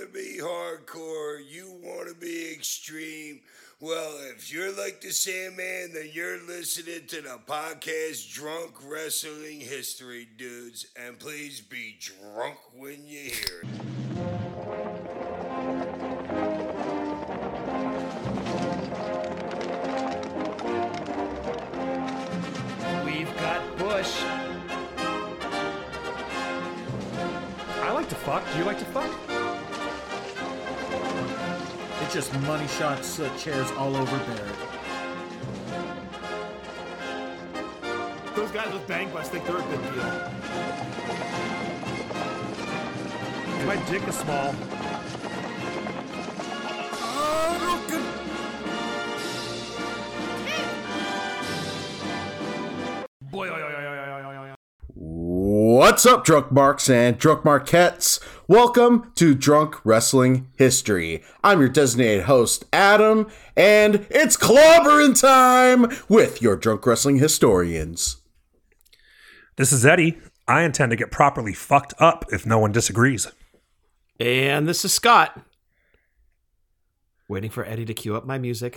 to be hardcore, you want to be extreme. Well, if you're like the Sandman, then you're listening to the podcast Drunk Wrestling History, dudes. And please be drunk when you hear it. We've got Bush. I like to fuck. Do you like to fuck? It's just money shots, uh, chairs all over Barrett. Those guys with Bang Bus think they're a big deal. My dick is small. Oy, oy, oy. What's up, Drunk Marks and Drunk Marquettes? Welcome to Drunk Wrestling History. I'm your designated host, Adam, and it's clobbering time with your Drunk Wrestling Historians. This is Eddie. I intend to get properly fucked up if no one disagrees. And this is Scott. Waiting for Eddie to cue up my music.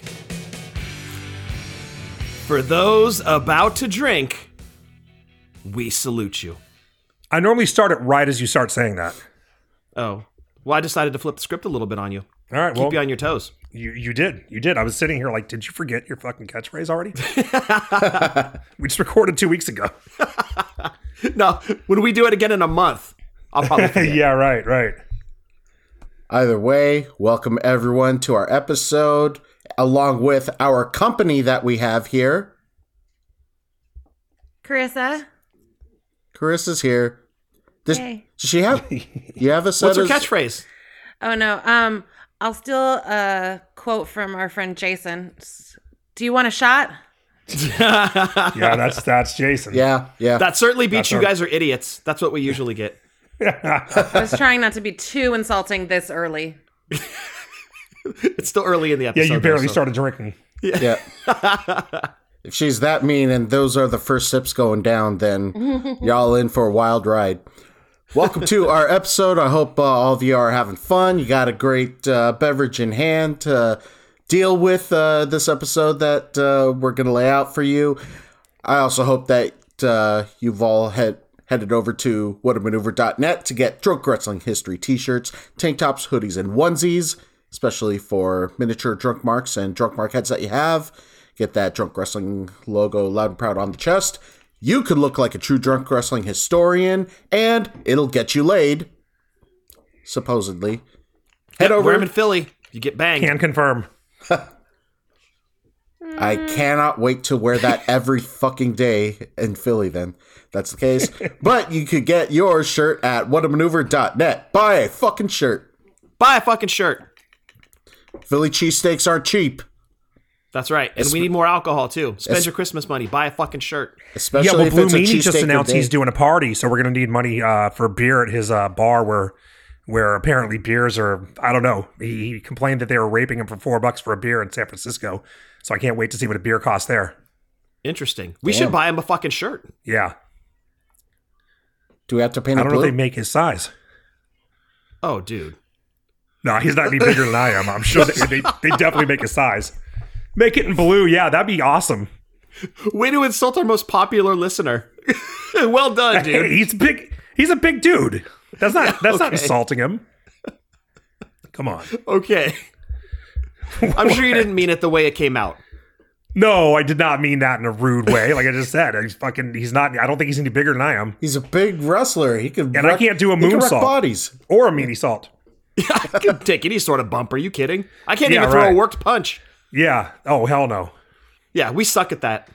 For those about to drink, we salute you. I normally start it right as you start saying that. Oh, well, I decided to flip the script a little bit on you. All right, Keep well, you on your toes. you, you did. You did. I was sitting here like, did you forget your fucking catchphrase already? we just recorded two weeks ago. No, when we do it again in a month, I'll probably yeah, right, right. Either way, welcome everyone to our episode, along with our company that we have here. Carissa. Carissa's here. Does, Hey. does she have? You have a set What's her of- catchphrase? Oh no. Um, I'll steal a quote from our friend Jason. Do you want a shot? Yeah, that's that's Jason. Yeah, yeah. That certainly beats That's you our- guys are idiots. That's what we usually get. I was trying not to be too insulting this early. It's still early in the episode. Yeah, you barely though, so- started drinking. Yeah. Yeah. if she's that mean and those are the first sips going down, then y'all in for a wild ride. Welcome to our episode. I hope uh, all of you are having fun. You got a great uh, beverage in hand to deal with uh, this episode that uh, we're going to lay out for you. I also hope that uh, you've all head headed over to whatamaneuver.net to get drunk wrestling history t-shirts, tank tops, hoodies, and onesies, especially for miniature drunk marks and drunk mark heads that you have. Get that drunk wrestling logo loud and proud on the chest. You could look like a true drunk wrestling historian, and it'll get you laid. Supposedly. Head Yep, over. Wear 'em in Philly. You get banged. Can confirm. I mm. cannot wait to wear that every fucking day in Philly then. That's the case. but you could get your shirt at whatamaneuver.net. Buy a fucking shirt. Buy a fucking shirt. Philly cheesesteaks aren't cheap. That's right. And we need more alcohol too. Spend Es- your Christmas money. Buy a fucking shirt. Especially yeah, well, if Blue it's a Meanie just announced he's doing a party, so we're gonna need money uh, for beer at his uh, bar where where apparently beers are. I don't know. He, he complained that they were raping him for four bucks for a beer in San Francisco, so I can't wait to see what a beer costs there. Interesting. We Damn. should buy him a fucking shirt. Yeah, Do we have to paint I don't know blue? if they make his size. Oh, dude. No, he's not any bigger than I am. I'm sure they, they, they definitely make his size. Make it in blue. Yeah, that'd be awesome. Way to insult our most popular listener. well done, Hey, dude. he's big. He's a big dude. That's not. That's not okay. insulting him. Come on. Okay. I'm sure you didn't mean it the way it came out. No, I did not mean that in a rude way. Like I just said, he's fucking. He's not. I don't think he's any bigger than I am, He's a big wrestler. He could and I can't do a he can moonsault bodies. or a meanie salt. I could take any sort of bump. Are you kidding? I can't Yeah, even throw a worked punch. Yeah. Oh hell no. Yeah, we suck at that.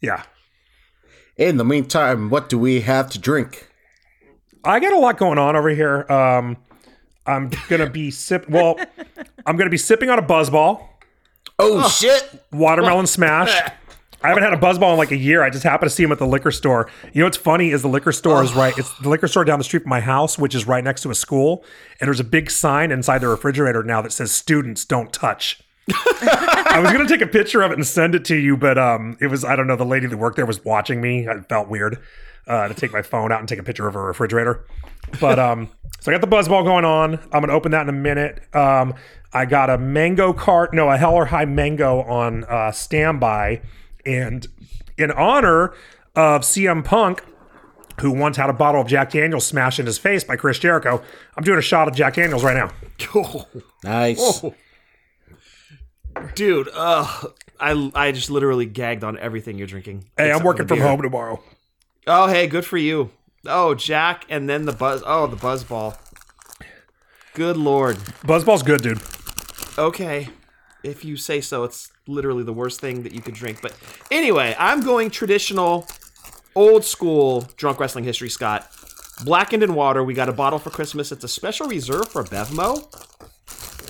Yeah. In the meantime, what do we have to drink? I got a lot going on over here. Um, I'm gonna be sip. Well, I'm gonna be sipping on a buzzball, Oh, shit! watermelon smash. I haven't had a buzzball in like a year. I just happened to see him at the liquor store. You know what's funny is the liquor store is right. It's the liquor store down the street from my house, which is right next to a school. And there's a big sign inside the refrigerator now that says "Students don't touch." I was gonna take a picture of it and send it to you, but um, it was I don't know. The lady that worked there was watching me. I felt weird. uh, to take my phone out and take a picture of a refrigerator. But um, so I got the buzzball going on. I'm gonna open that in a minute. Um, I got a mango cart, no, a Heller High mango on uh, standby, and in honor of CM Punk, who once had a bottle of Jack Daniels smashed in his face by Chris Jericho, I'm doing a shot of Jack Daniels right now. Nice. Dude, uh, I I just literally gagged on everything you're drinking. Hey, I'm working from beer. home tomorrow. Oh, hey, good for you. Oh, Jack, and then the buzz. Oh, the buzz ball. Good lord. Buzzball's good, dude. Okay, if you say so. It's literally the worst thing that you could drink. But anyway, I'm going traditional, old school drunk wrestling history. Scott, blackened in water. We got a bottle for Christmas. It's a special reserve for Bevmo,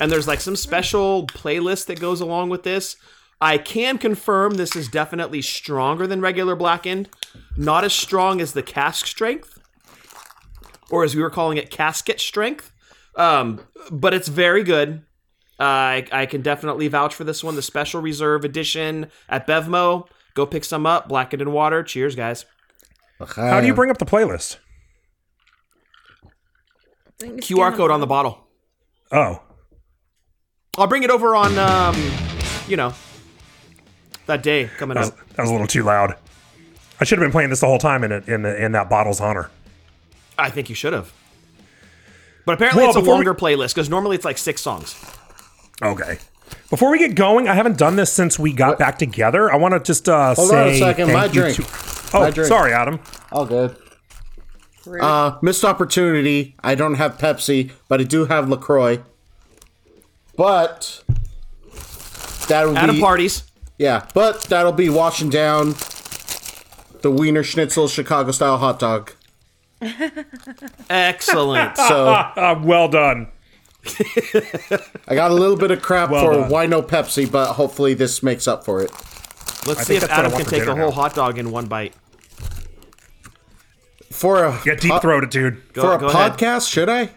and there's like some special playlist that goes along with this. I can confirm this is definitely stronger than regular blackened. Not as strong as the cask strength, or as we were calling it, casket strength. Um, but it's very good. Uh, I, I can definitely vouch for this one, the special reserve edition at Bevmo. Go pick some up, blackened in water. Cheers, guys. How do you bring up the playlist? QR code on the bottle. Oh, I'll bring it over on, um, you know, that day coming that was, up. that was a little too loud. I should have been playing this the whole time in it in the, in that bottle's honor. I think you should have. But apparently Well, it's a before we- longer playlist because normally it's like six songs. Okay. Before we get going, I haven't done this since we got back together. I want to just uh, Hold say on a second, my drink. to- oh, My drink. sorry, Adam. All good. Uh, missed opportunity. I don't have Pepsi, but I do have Lacroix. But that'll Adam be parties. yeah. But that'll be washing down the Wiener Schnitzel Chicago style hot dog. Excellent. So well done. I got a little bit of crap Well for done. why no Pepsi, but hopefully this makes up for it. Let's I see think if that's what I Adam want can for take a dinner whole now. hot dog in one bite. For a Get deep po- throated, dude. Go, for a go ahead. podcast, should I?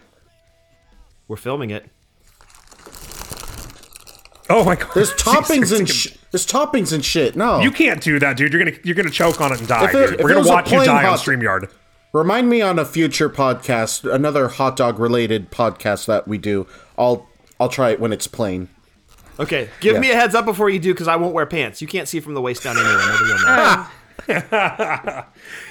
We're filming it. Oh my god. There's toppings and sh- there's toppings and shit. No, You can't do that, dude. You're gonna you're gonna choke on it and die, If it- dude. We're gonna watch you plain die on hot- Streamyard. Remind me on a future podcast, another hot dog related podcast that we do. I'll I'll try it when it's plain. Okay, give Yeah. me a heads up before you do because I won't wear pants. You can't see from the waist down anyway. Nobody will know.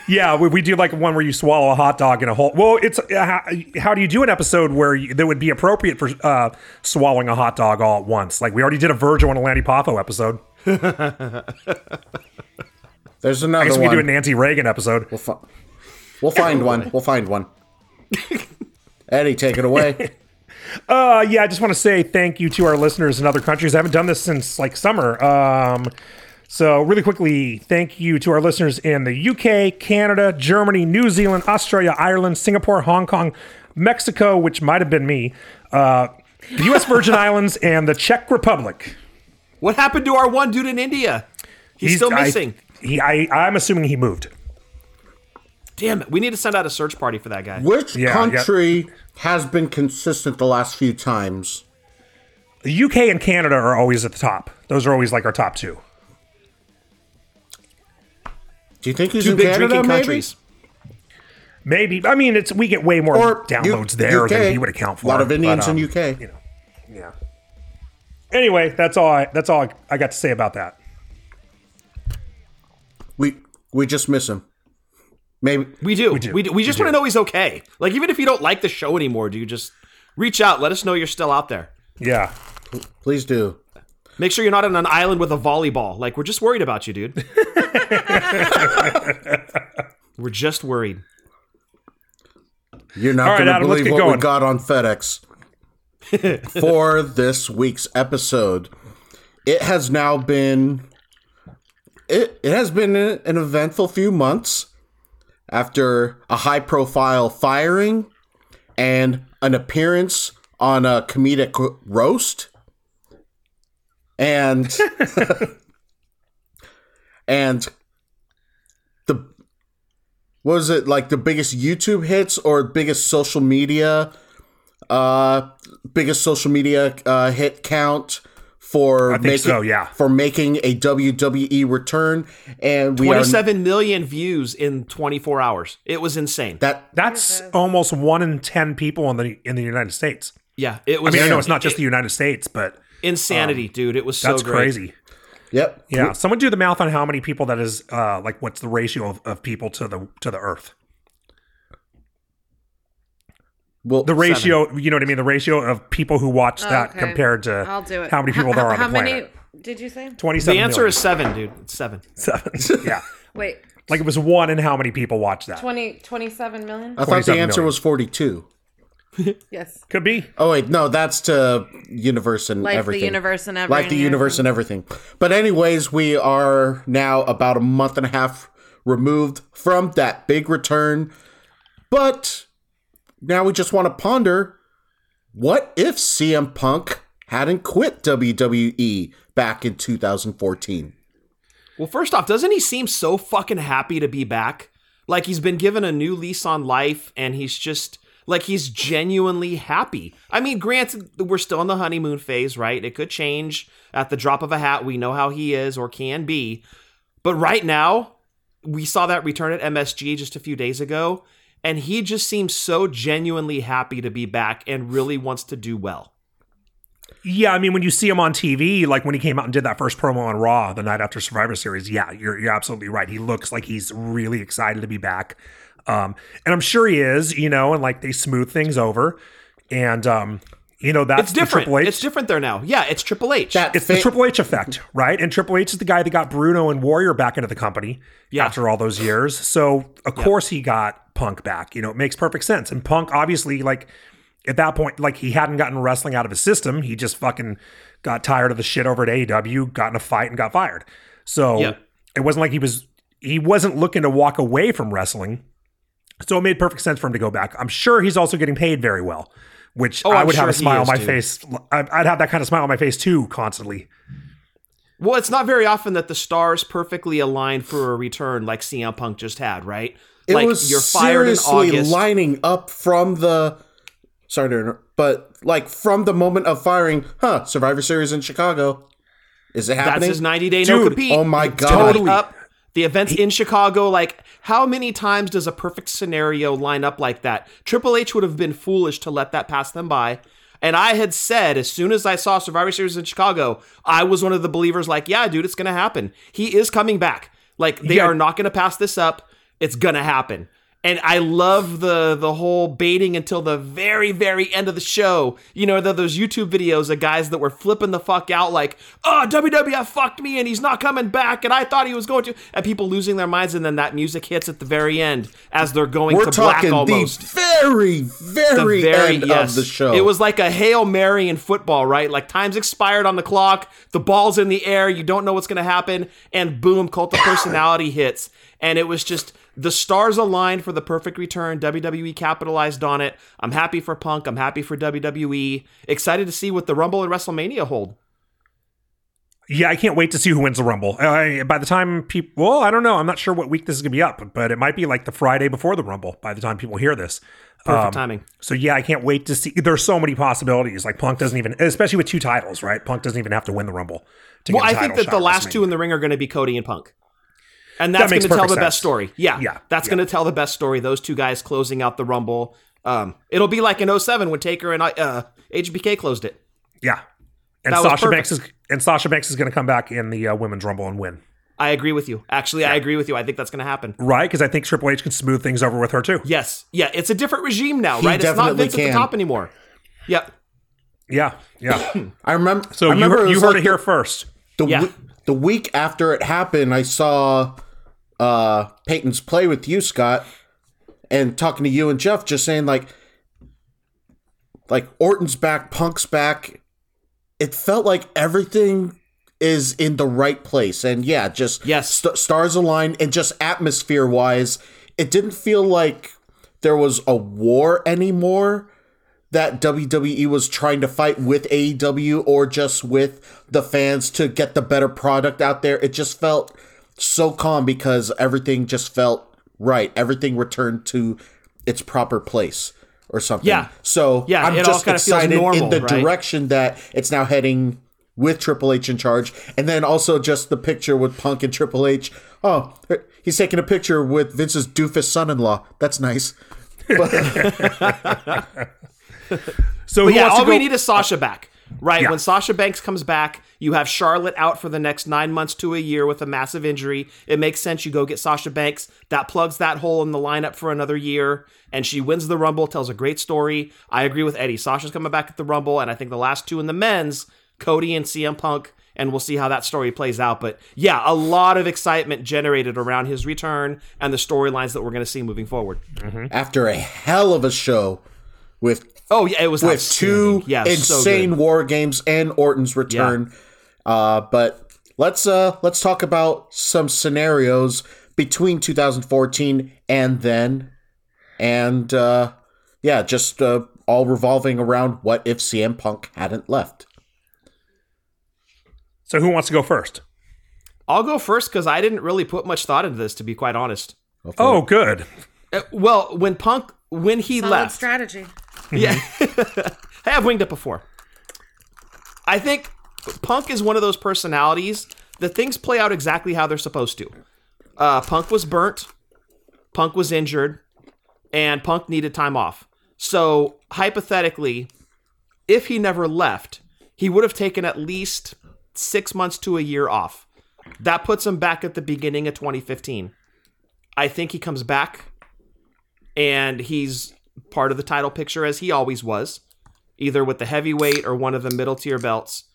Yeah, we, we do like one where you swallow a hot dog in a whole. Well, it's uh, how, how do you do an episode where you, that would be appropriate for uh, swallowing a hot dog all at once? Like we already did a Virgil and a Lanny Poffo episode. There's I another guess we one. do a Nancy Reagan episode. We'll, fi- we'll find one. We'll find one. Eddie, take it away. Uh, yeah, I just want to say thank you to our listeners in other countries. I haven't done this since like summer. Um, so really quickly, thank you to our listeners in the UK, Canada, Germany, New Zealand, Australia, Ireland, Singapore, Hong Kong, Mexico, which might have been me, uh, the U.S. Virgin Islands, and the Czech Republic. What happened to our one dude in India? He's, still I- missing. he, I, I'm assuming he moved. Damn it. We need to send out a search party for that guy. Which Yeah, country has been consistent the last few times? The UK and Canada are always at the top. Those are always like our top two. Do you think he's Two in big Canada? drinking maybe? countries. Maybe. I mean, it's we get way more Or downloads U- there UK. than he would account for. A lot of but, Indians um, in UK. you know, yeah. Anyway, that's all. I, that's all I got to say about that. We we just miss him. Maybe We do. We do. do. We, just We want to know he's okay. Like, even if you don't like the show anymore, do you just reach out? Let us know you're still out there. Yeah. please do. Make sure you're not on an island with a volleyball. Like, we're just worried about you, dude. we're just worried. You're not All right, going to believe get what we got on FedEx for this week's episode. It has now been it it has been an an eventful few months after a high profile firing and an appearance on a comedic roast and and the what was it like the biggest YouTube hits or biggest social media uh biggest social media uh hit count for think making so, yeah. for making a WWE return, and we are 27 million views in 24 hours. It was insane. that That's almost one in ten people in the in the United States. yeah, it was I mean, I know it's not just the United States, but insanity, dude. It was so that's great. crazy. yep Yeah, someone do the math on how many people that is. Uh, like, what's the ratio of, of people to the to the Earth? well The ratio, you know what I mean? The ratio of people who watch that Okay. compared to I'll do it. how many people H- there are on how the planet. many did you say? Twenty-seven. The answer million. is seven, dude. It's seven. seven. yeah, Wait, like it was one in how many people watch that? 20, 27 million? I thought the answer million. was forty two. Yes. Could be. Oh wait, no, that's to universe and Like everything. the universe and everything. like the universe and everything. But anyways, we are now about a month and a half removed from that big return. But now we just want to ponder what if CM Punk hadn't quit WWE back in 2014? Well, first off, doesn't he seem so fucking happy to be back? Like he's been given a new lease on life and he's just like he's genuinely happy. I mean, granted, we're still in the honeymoon phase, right? It could change at the drop of a hat. We know how he is or can be. But right now, we saw that return at MSG just a few days ago, and he just seems so genuinely happy to be back and really wants to do well. Yeah, I mean, when you see him on TV, like when he came out and did that first promo on Raw the night after Survivor Series, yeah, you're you're absolutely right. He looks like he's really excited to be back, um, and I'm sure he is. You know, and like they smooth things over, and um, you know that's It's different. The Triple H. It's different there now. Yeah, it's Triple H. That It's the Triple H effect, right? And Triple H is the guy that got Bruno and Warrior back into the company Yeah. after all those years. So of course he got Punk back. You know, it makes perfect sense. And Punk obviously like at that point, like he hadn't gotten wrestling out of his system. He just fucking got tired of the shit over at AEW, got in a fight and got fired. So Yeah. it wasn't like he was he wasn't looking to walk away from wrestling. So it made perfect sense for him to go back. I'm sure he's also getting paid very well, which Oh, I I'm would have a he smile on my dude. face. I'd I'd have that kind of smile on my face too constantly. Well, it's not very often that the stars perfectly align for a return like CM Punk just had, right? It like was you're fired in seriously August. lining up from the sorry to interrupt, but like from the moment of firing, huh? Survivor Series in Chicago. Is it happening? That's his 90 day no compete. oh my God. Totally up. The events in Chicago, like how many times does a perfect scenario line up like that? Triple H would have been foolish to let that pass them by. And I had said as soon as I saw Survivor Series in Chicago, I was one of the believers like, yeah, dude, it's going to happen. He is coming back. Like they Yeah. are not going to pass this up. It's going to happen. And I love the the whole baiting until the very very end of the show. You know, the, those YouTube videos of guys that were flipping the fuck out like, "Oh, WWF fucked me and he's not coming back and I thought he was going to." And people losing their minds and then that music hits at the very end as they're going We're to black talking almost. the very, very, end of the show. It was like a Hail Mary in football, right? Like time's expired on the clock, the ball's in the air, you don't know what's going to happen, and boom, Cult of Personality hits. And it was just the stars aligned for the perfect return. WWE capitalized on it. I'm happy for Punk. I'm happy for WWE. Excited to see what the Rumble and WrestleMania hold. Yeah, I can't wait to see who wins the Rumble. Uh, by the time people, well, I don't know. I'm not sure what week this is going to be up, but it might be like the Friday before the Rumble by the time people hear this. Perfect Um, timing. So yeah, I can't wait to see. There's so many possibilities. Like Punk doesn't even, especially with two titles, right? Punk doesn't even have to win the Rumble. To Well, I think that shot the last two in the ring are going to be Cody and Punk. And that's going to tell the perfect best story. Yeah. Yeah, That's yeah. going to tell the best story. Those two guys closing out the Rumble. Um, it'll be like in 07 when Taker and uh, HBK closed it. yeah, and That Sasha. Banks is and Sasha Banks is going to come back in the uh, women's Rumble and win, I agree with you. Actually, I agree with you. I think that's going to happen. right? Because I think Triple H can smooth things over with her too. Yes. Yeah. It's a different regime now, He right? It's not definitely Vince at the top anymore. Yep. Yeah, yeah. I remember. So I you remember heard, it you heard like it here first. The, Yeah. we- the week after it happened, I saw uh, Peyton's play with you, Scott, and talking to you and Jeff, just saying like, like Orton's back, Punk's back. It felt like everything is in the right place, and yeah, just Yes. st- stars aligned, and just atmosphere wise, it didn't feel like there was a war anymore that WWE was trying to fight with AEW or just with the fans to get the better product out there. It just felt so calm because everything just felt right. Everything returned to its proper place or something. Yeah. So Yeah, I'm it all just kinda feels excited in the right? direction that it's now heading with Triple H in charge, and then also just the picture with Punk and Triple H. Oh, he's taking a picture with Vince's doofus son-in-law. That's nice. So But yeah, all go? we need is Sasha back. Right. Yeah. When Sasha Banks comes back, you have Charlotte out for the next nine months to a year with a massive injury. It makes sense you go get Sasha Banks. That plugs that hole in the lineup for another year. And she wins the Rumble, tells a great story. I agree with Eddie. Sasha's coming back at the Rumble. And I think the last two in the men's, Cody and CM Punk. And we'll see how that story plays out. But yeah, a lot of excitement generated around his return and the storylines that we're going to see moving forward. Mm-hmm. After a hell of a show with Oh, yeah, it was with two yeah, insane good. war games and Orton's return. Uh, but let's uh, let's talk about some scenarios between 2014 and then, and uh, yeah, just uh, all revolving around what if CM Punk hadn't left. So who wants to go first? I'll go first because I didn't really put much thought into this, to be quite honest. Oh, good. Uh, well, when Punk, when he Solid left, strategy. yeah, hey, I've winged it before. I think Punk is one of those personalities that things play out exactly how they're supposed to. Uh, Punk was burnt, Punk was injured, and Punk needed time off. So hypothetically, if he never left, he would have taken at least six months to a year off. That puts him back at the beginning of 2015. I think he comes back and he's part of the title picture as he always was, either with the heavyweight or one of the middle tier belts.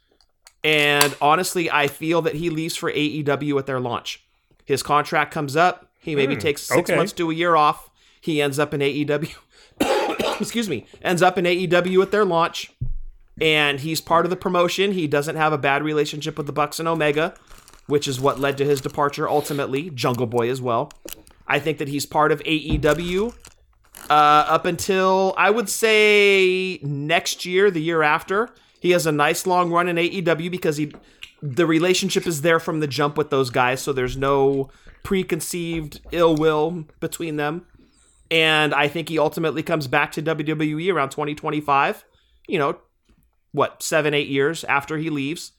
And honestly, I feel that he leaves for AEW at their launch. His contract comes up. He maybe hmm, takes six okay. months to a year off. He ends up in AEW. Excuse me. Ends up in AEW at their launch. And he's part of the promotion. He doesn't have a bad relationship with the Bucks and Omega, which is what led to his departure ultimately. Jungle Boy as well. I think that he's part of AEW uh, up until I would say next year, the year after. He has a nice long run in AEW because he the relationship is there from the jump with those guys, so there's no preconceived ill will between them. And I think he ultimately comes back to WWE around 2025. You know, what, seven, eight years after he leaves.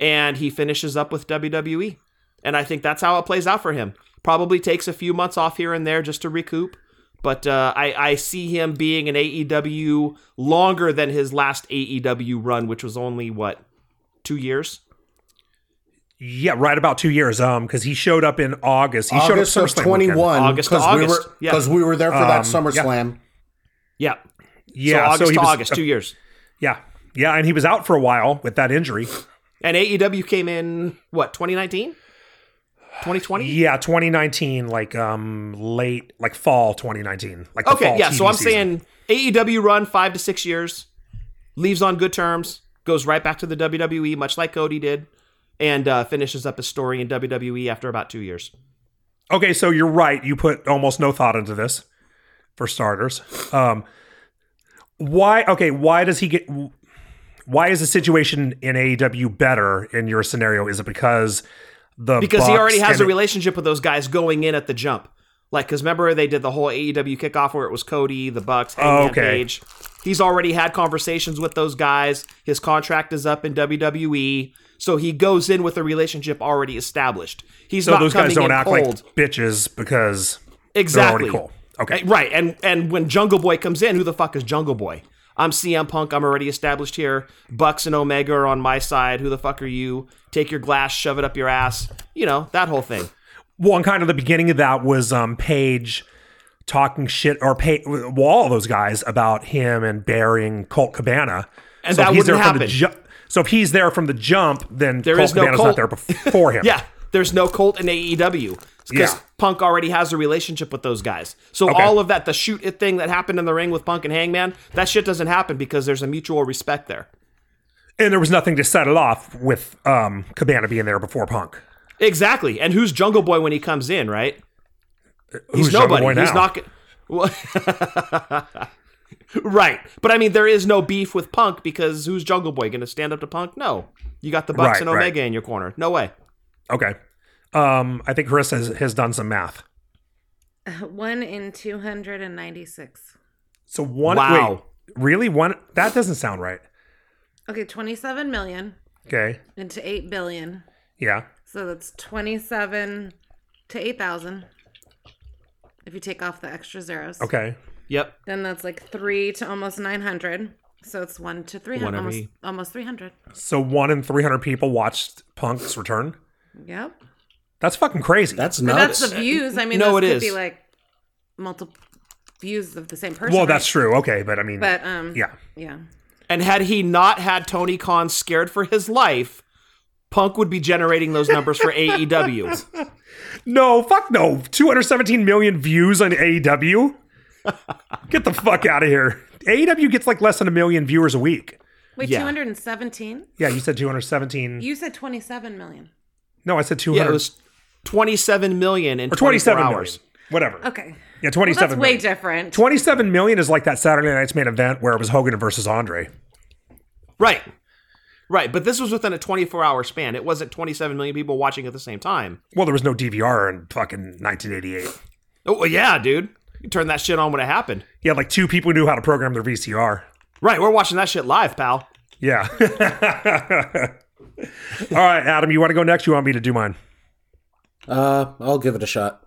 And he finishes up with WWE. And I think that's how it plays out for him. Probably takes a few months off here and there just to recoup. But uh, I, I see him being an AEW longer than his last AEW run, which was only, what, two years? Yeah, right about two years. Um, because he showed up in August. He August showed up of 21. August to because we August, were yeah. because we were there for that Um, yeah. SummerSlam. Yeah. Yeah, so August he to was- August, two years. Yeah, yeah, and he was out for a while with that injury. And AEW came in, what, 2019? 2020? Yeah, 2019, like um late, like fall 2019, like Okay, yeah. So I'm season. saying AEW run five to six years, leaves on good terms, goes right back to the WWE, much like Cody did, and uh, finishes up his story in WWE after about two years. Okay, so you're right. You put almost no thought into this, for starters. Um, why? Okay, why does he get? Why is the situation in AEW better in your scenario? Is it because the Because he already has a relationship with those guys going in at the jump. Like, because remember they did the whole AEW kickoff where it was Cody, the Bucks, oh, Hangman Okay. Page. He's already had conversations with those guys. His contract is up in WWE, so he goes in with a relationship already established. He's So not those guys don't act cold. like bitches because Exactly. they're already cool. Okay, Right, and and when Jungle Boy comes in, who the fuck is Jungle Boy? I'm CM Punk. I'm already established here. Bucks and Omega are on my side. Who the fuck are you? Take your glass, shove it up your ass. You know that whole thing. Well, and kind of the beginning of that was um Page talking shit or pay well, all those guys about him and burying Colt Cabana. And so that he's there wouldn't from the ju- so if he's there from the jump, then There Colt is no Cabana's Colt. not there before him. Yeah, there's no Colt in AEW because Yeah. Punk already has a relationship with those guys. So Okay. all of that, the shoot it thing that happened in the ring with Punk and Hangman, that shit doesn't happen because there's a mutual respect there. And there was nothing to settle off with um Cabana being there before Punk. Exactly. And who's Jungle Boy when he comes in? Right? He's Who's Jungle nobody. Boy He's not. Well, right, but I mean, there is no beef with Punk because who's Jungle Boy going to stand up to Punk? No, you got the Bucks Right, and right. Omega in your corner. No way. Okay. Um, I think Chris has, has done some math. One in 296. So one Wow. wait, really? One that doesn't sound right. Okay, 27 million Okay. into 8 billion. Yeah. So that's 27 to 8,000. If you take off the extra zeros. Okay. Yep. Then that's like 3 to almost 900. So it's 1 to 300. One Almost, almost 300. So one in 300 people watched Punk's return. Yep. That's fucking crazy. That's But nuts. that's the views. I mean, No, those it could is. be like multiple views of the same person. well, right? that's true. Okay. But I mean, But, um, yeah. Yeah. And had he not had Tony Khan scared for his life, Punk would be generating those numbers for AEW. No, fuck no. 217 million views on AEW? Get the fuck out of here. AEW gets like less than a million viewers a week. Wait, Yeah. 217? Yeah, you said 217. You said 27 million. No, I said 200. Yeah, it was 27 million in or 27 27 hours. million. Whatever. Okay. Yeah, Well, 27 that's way different. 27 million is like that Saturday night's main event where it was Hogan versus Andre. Right. Right, but this was within a 24-hour span. It wasn't 27 million people watching at the same time. Well, there was no DVR in fucking 1988. Oh, yeah, dude. You turned that shit on when it happened. Yeah, like two people knew how to program their VCR. Right, we're watching that shit live, pal. Yeah. All right, Adam, you want to go next? You want me to do mine? uh, I'll give it a shot.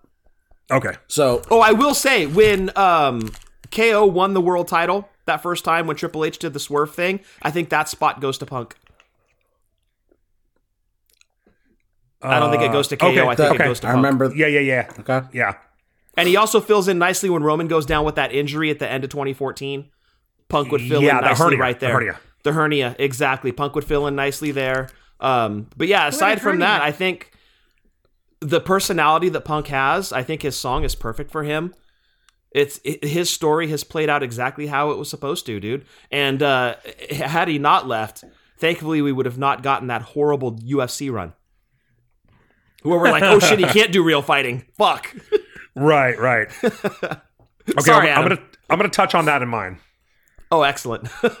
Okay. So Oh, I will say when um KO won the world title that first time when Triple H did the swerve thing, I think that spot goes to Punk. I don't think it goes to KO. Uh, okay, I think okay. it goes to I Punk. remember. Yeah, yeah, yeah. Okay. Yeah. And he also fills in nicely when Roman goes down with that injury at the end of 2014. Punk would fill Yeah, in the nicely hernia, right the there. hernia. The hernia, exactly. Punk would fill in nicely there. Um, but yeah, aside from that. I think the personality that Punk has, I think his song is perfect for him. It's it, his story has played out exactly how it was supposed to, dude. And uh, had he not left, thankfully we would have not gotten that horrible UFC run. Where we're like, oh shit, he can't do real fighting. Fuck. Right, right. Okay, Sorry, I'm, I'm gonna I'm gonna touch on that in mine. Oh, excellent.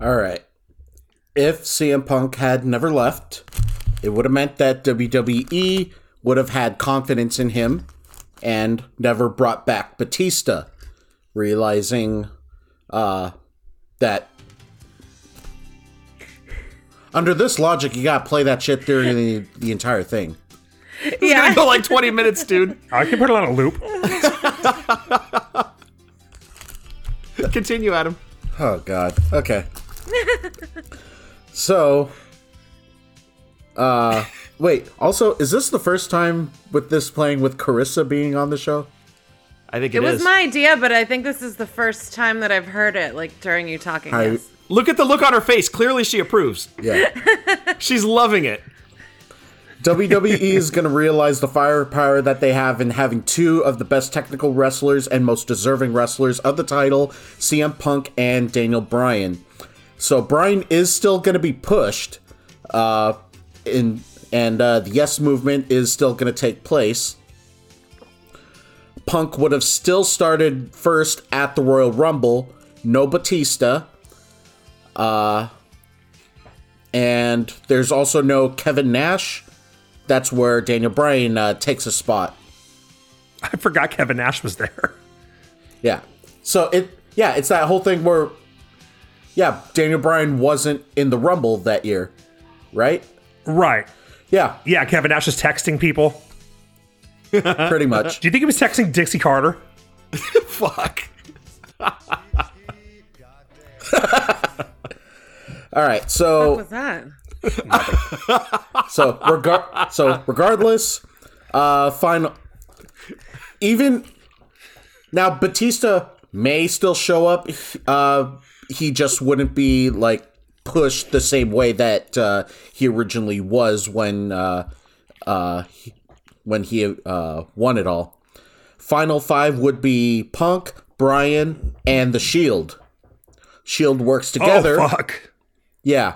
All right. If CM Punk had never left, it would have meant that WWE would have had confidence in him and never brought back Batista, realizing uh, that under this logic, you gotta play that shit during the, the entire thing. Yeah. go like 20 minutes, dude. I can put it on a loop. Continue, Adam. Oh God. Okay. so, uh, wait. Also, is this the first time with this playing with Carissa being on the show? I think It it was is. my idea, but I think this is the first time that I've heard it, like during you talking. I- yes. Look at the look on her face. Clearly, she approves. Yeah. She's loving it. WWE is going to realize the firepower that they have in having two of the best technical wrestlers and most deserving wrestlers of the title, CM Punk and Daniel Bryan. So Bryan is still going to be pushed, uh, in and uh, the Yes movement is still going to take place. Punk would have still started first at the Royal Rumble, no Batista. Uh, and there's also no Kevin Nash. That's where Daniel Bryan uh, takes a spot. I forgot Kevin Nash was there. Yeah. So it, yeah, it's that whole thing where, yeah, Daniel Bryan wasn't in the Rumble that year, right? Right. Yeah, Yeah, Kevin Nash is texting people. pretty much. Do you think he was texting Dixie Carter? Fuck. All right. So What was that? so regard so regardless, uh, final. Even now, Batista may still show up. Uh, he just wouldn't be like pushed the same way that uh, he originally was when uh, uh, he- when he uh, won it all. Final five would be Punk, Bryan, and the Shield. Shield works together. Oh fuck. Yeah.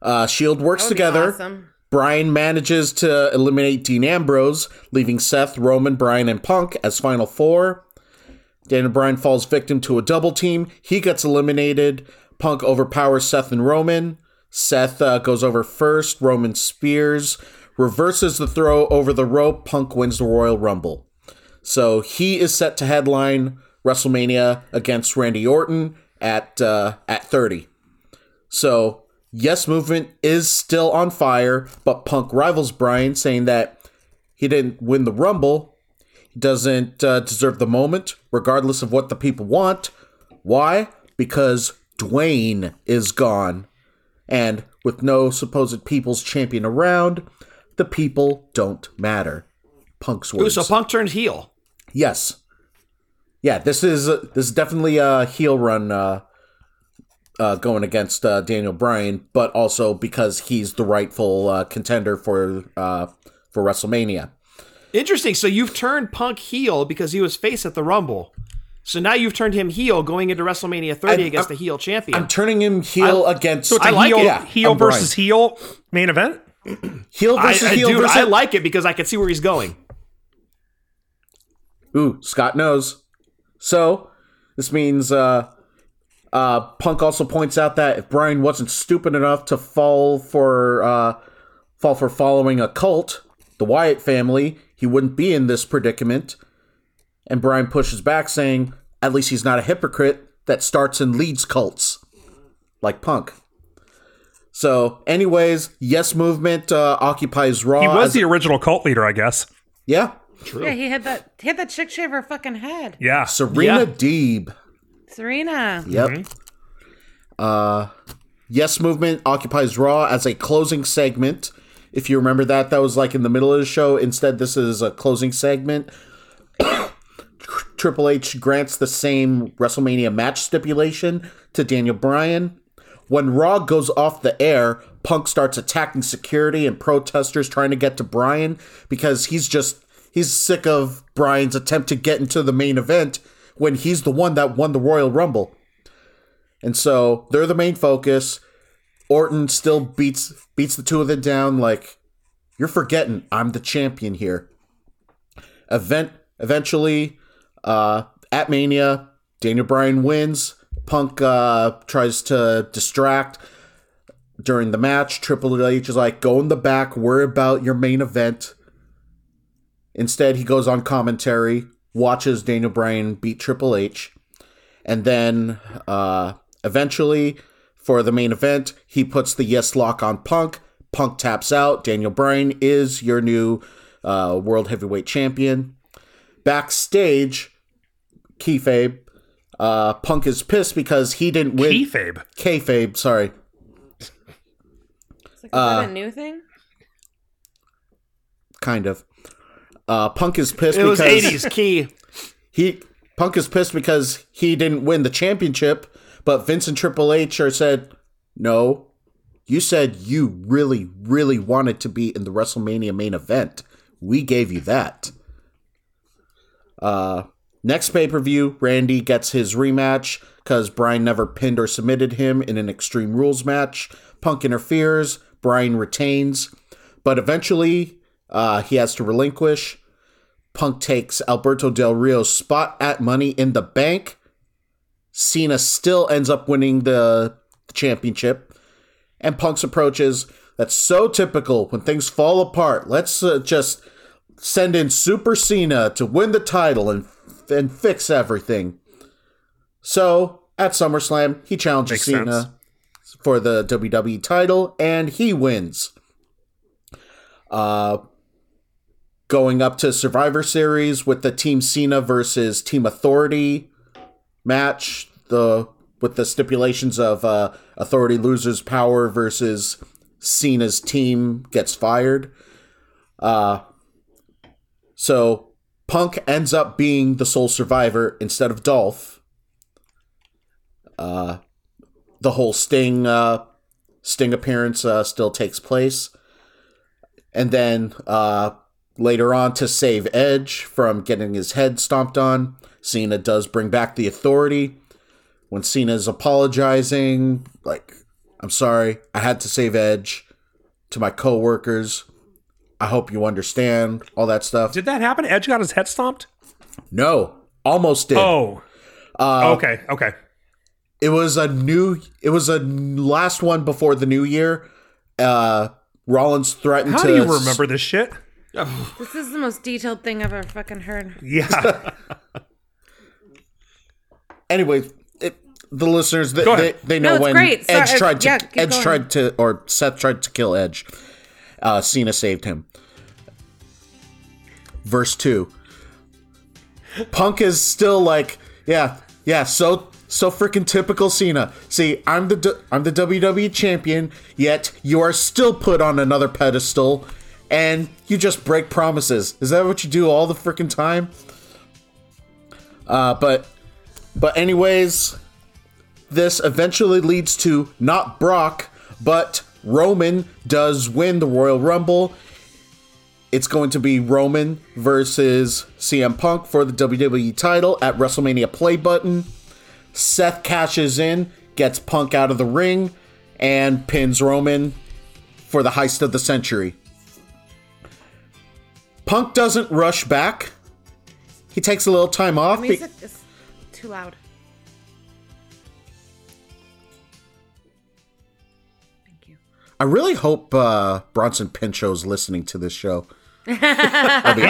Uh, Shield works That would be together. awesome. Bryan manages to eliminate Dean Ambrose, leaving Seth, Roman, Bryan, and Punk as final four. Daniel Bryan falls victim to a double team. He gets eliminated. Punk overpowers Seth and Roman. Seth uh, goes over first. Roman spears, reverses the throw over the rope. Punk wins the Royal Rumble. So he is set to headline WrestleMania against Randy Orton at uh, at 30. So Yes Movement is still on fire, but Punk rivals Bryan, saying that he didn't win the Rumble. He doesn't uh, deserve the moment, regardless of what the people want. Why? Because Dwayne is gone. And with no supposed people's champion around, the people don't matter. Punk's Ooh, so Punk turned heel. Yes. Yeah, this is uh, this is definitely a heel run uh, uh, going against uh, Daniel Bryan, but also because he's the rightful uh, contender for uh, for WrestleMania. Interesting. So you've turned Punk heel because he was face at the Rumble. So now you've turned him heel going into WrestleMania 30 I- against I'm- the heel champion. I'm turning him heel against So it's a I like heel, it. Yeah, heel I'm Bryan. versus heel main event. heel versus I, heel dude, versus. I like it because I can see where he's going. Ooh, Scott knows. So this means uh, uh, Punk also points out that if Bryan wasn't stupid enough to fall for uh, fall for following a cult, the Wyatt family, he wouldn't be in this predicament. And Bryan pushes back, saying, "At least he's not a hypocrite that starts and leads cults like Punk." So, anyways, Yes Movement uh, occupies Raw. He was as- the original cult leader, I guess. yeah, true. Yeah, he had that. He had that chick shave her fucking head. Yeah. Serena Yeah. Deeb. Serena. Yep. Uh, yes Movement occupies Raw as a closing segment. If you remember that, that was like in the middle of the show. Instead, this is a closing segment. Triple H grants the same WrestleMania match stipulation to Daniel Bryan. When Raw goes off the air, Punk starts attacking security and protesters trying to get to Bryan because he's just he's sick of Bryan's attempt to get into the main event when he's the one that won the Royal Rumble. And so they're the main focus. Orton still beats beats the two of them down like you're forgetting I'm the champion here. Event eventually uh at Mania, Daniel Bryan wins. Punk uh tries to distract during the match. Triple H is like, go in the back, worry about your main event. Instead, he goes on commentary, watches Daniel Bryan beat Triple H, and then uh, eventually, for the main event, he puts the yes lock on Punk. Punk taps out. Daniel Bryan is your new uh, world heavyweight champion. Backstage, kayfabe. Uh, Punk is pissed because he didn't win. Kayfabe. Kayfabe, sorry. It's like, is that a new thing? kind of. Uh, Punk is pissed It was 80s key. he Punk is pissed because he didn't win the championship, but Vince and Triple H are said, "No, you said you really, really wanted to be in the WrestleMania main event. We gave you that." Uh, next pay per view, Randy gets his rematch because Bryan never pinned or submitted him in an Extreme Rules match. Punk interferes. Bryan retains, but eventually uh, he has to relinquish. Punk takes Alberto Del Rio's spot at Money in the Bank. Cena still ends up winning the, the championship. And Punk's approach is that's so typical when things fall apart. Let's uh, just send in Super Cena to win the title and and fix everything. So at SummerSlam, he challenges Makes Cena sense. for the WWE title, and he wins. Uh, going up to Survivor Series with the Team Cena versus Team Authority match, the with the stipulations of uh, Authority loses power versus Cena's team gets fired. Uh, so Punk ends up being the sole survivor instead of Dolph. Uh, the whole Sting uh, Sting appearance uh, still takes place, and then uh, later on to save Edge from getting his head stomped on, Cena does bring back the Authority. When Cena's apologizing, like, "I'm sorry, I had to save Edge," to my coworkers. I hope you understand all that stuff. Did that happen? Edge got his head stomped? No, almost did. Oh. Uh, okay, okay. It was a new. It was a last one before the new year. Uh, Rollins threatened How to. do you remember this shit? This is the most detailed thing I've ever fucking heard. Yeah. Anyway, it, the listeners they, they, they know it's when great. Edge Sorry, tried to yeah, Edge going. tried to or Seth tried to kill Edge. Uh, Cena saved him. Verse two. Punk is still like, yeah, yeah, so so freaking typical Cena. See, I'm the D- I'm the WWE champion, yet you are still put on another pedestal, and you just break promises. Is that what you do all the freaking time? Uh, but but anyways, this eventually leads to not Brock, but Roman does win the Royal Rumble. It's going to be Roman versus CM Punk for the WWE title at WrestleMania Play Button. Seth cashes in, gets Punk out of the ring, and pins Roman for the heist of the century. Punk doesn't rush back. He takes a little time off. Music is too loud. Thank you. I really hope uh, Bronson Pinchot's listening to this show. That'd be He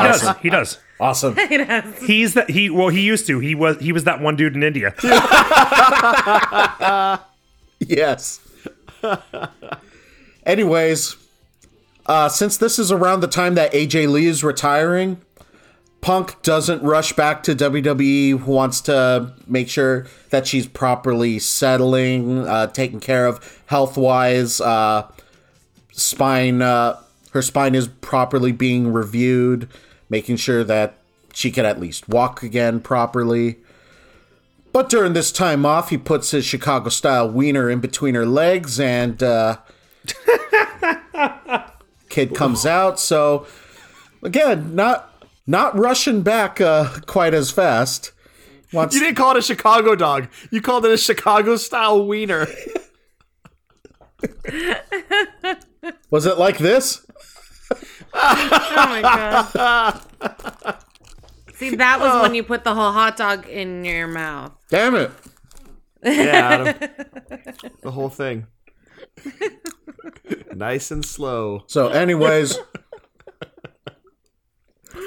does. awesome. He does. He's that he well he used to. He was he was that one dude in India. yes. Anyways, uh, since this is around the time that AJ Lee is retiring, Punk doesn't rush back to WWE. Wants to make sure that she's properly settling, uh, taken care of health wise. Uh, spine, uh, her spine is properly being reviewed, making sure that she can at least walk again properly. But during this time off, he puts his Chicago style wiener in between her legs and uh, kid comes out. So again, not not rushing back uh, quite as fast. Wants, You didn't call it a Chicago dog. You called it a Chicago style wiener. was it like this? Oh my god. See, that was when you put the whole hot dog in your mouth. Damn it! Yeah, Adam. the whole thing. nice and slow. So, anyways,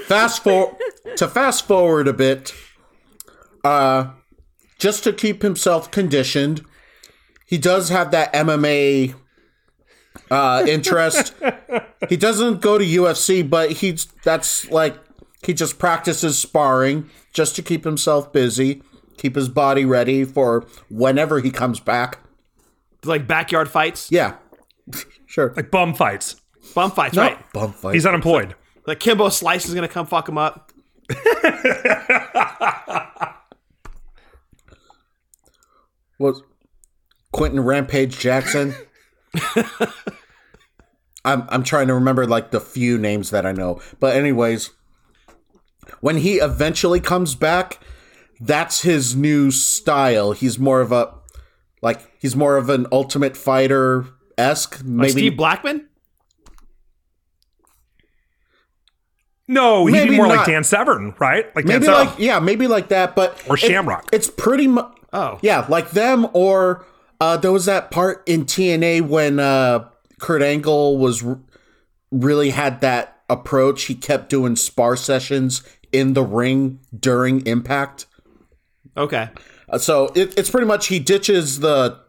fast forward to fast forward a bit, uh, just to keep himself conditioned, he does have that MMA uh, interest. he doesn't go to UFC, but he's that's like he just practices sparring just to keep himself busy, keep his body ready for whenever he comes back. Like backyard fights, Yeah, sure. Like bum fights. bum fights, No, right? bum fights. He's unemployed. Like Kimbo Slice is gonna come fuck him up. was Quinton Rampage Jackson. I'm I'm trying to remember like the few names that I know. But anyways, when he eventually comes back, that's his new style. He's more of a like he's more of an ultimate fighter esque. Like Maybe Steve Blackman. No, he'd Maybe be more like not. Dan Severn, right? Like Dan maybe Severn. like yeah, maybe like that. But Or it- Shamrock. it's pretty much Oh, Yeah, like them or uh there was that part in TNA when uh Kurt Angle was r- really had that approach. He kept doing spar sessions in the ring during Impact. okay. Uh, so it, it's pretty much he ditches the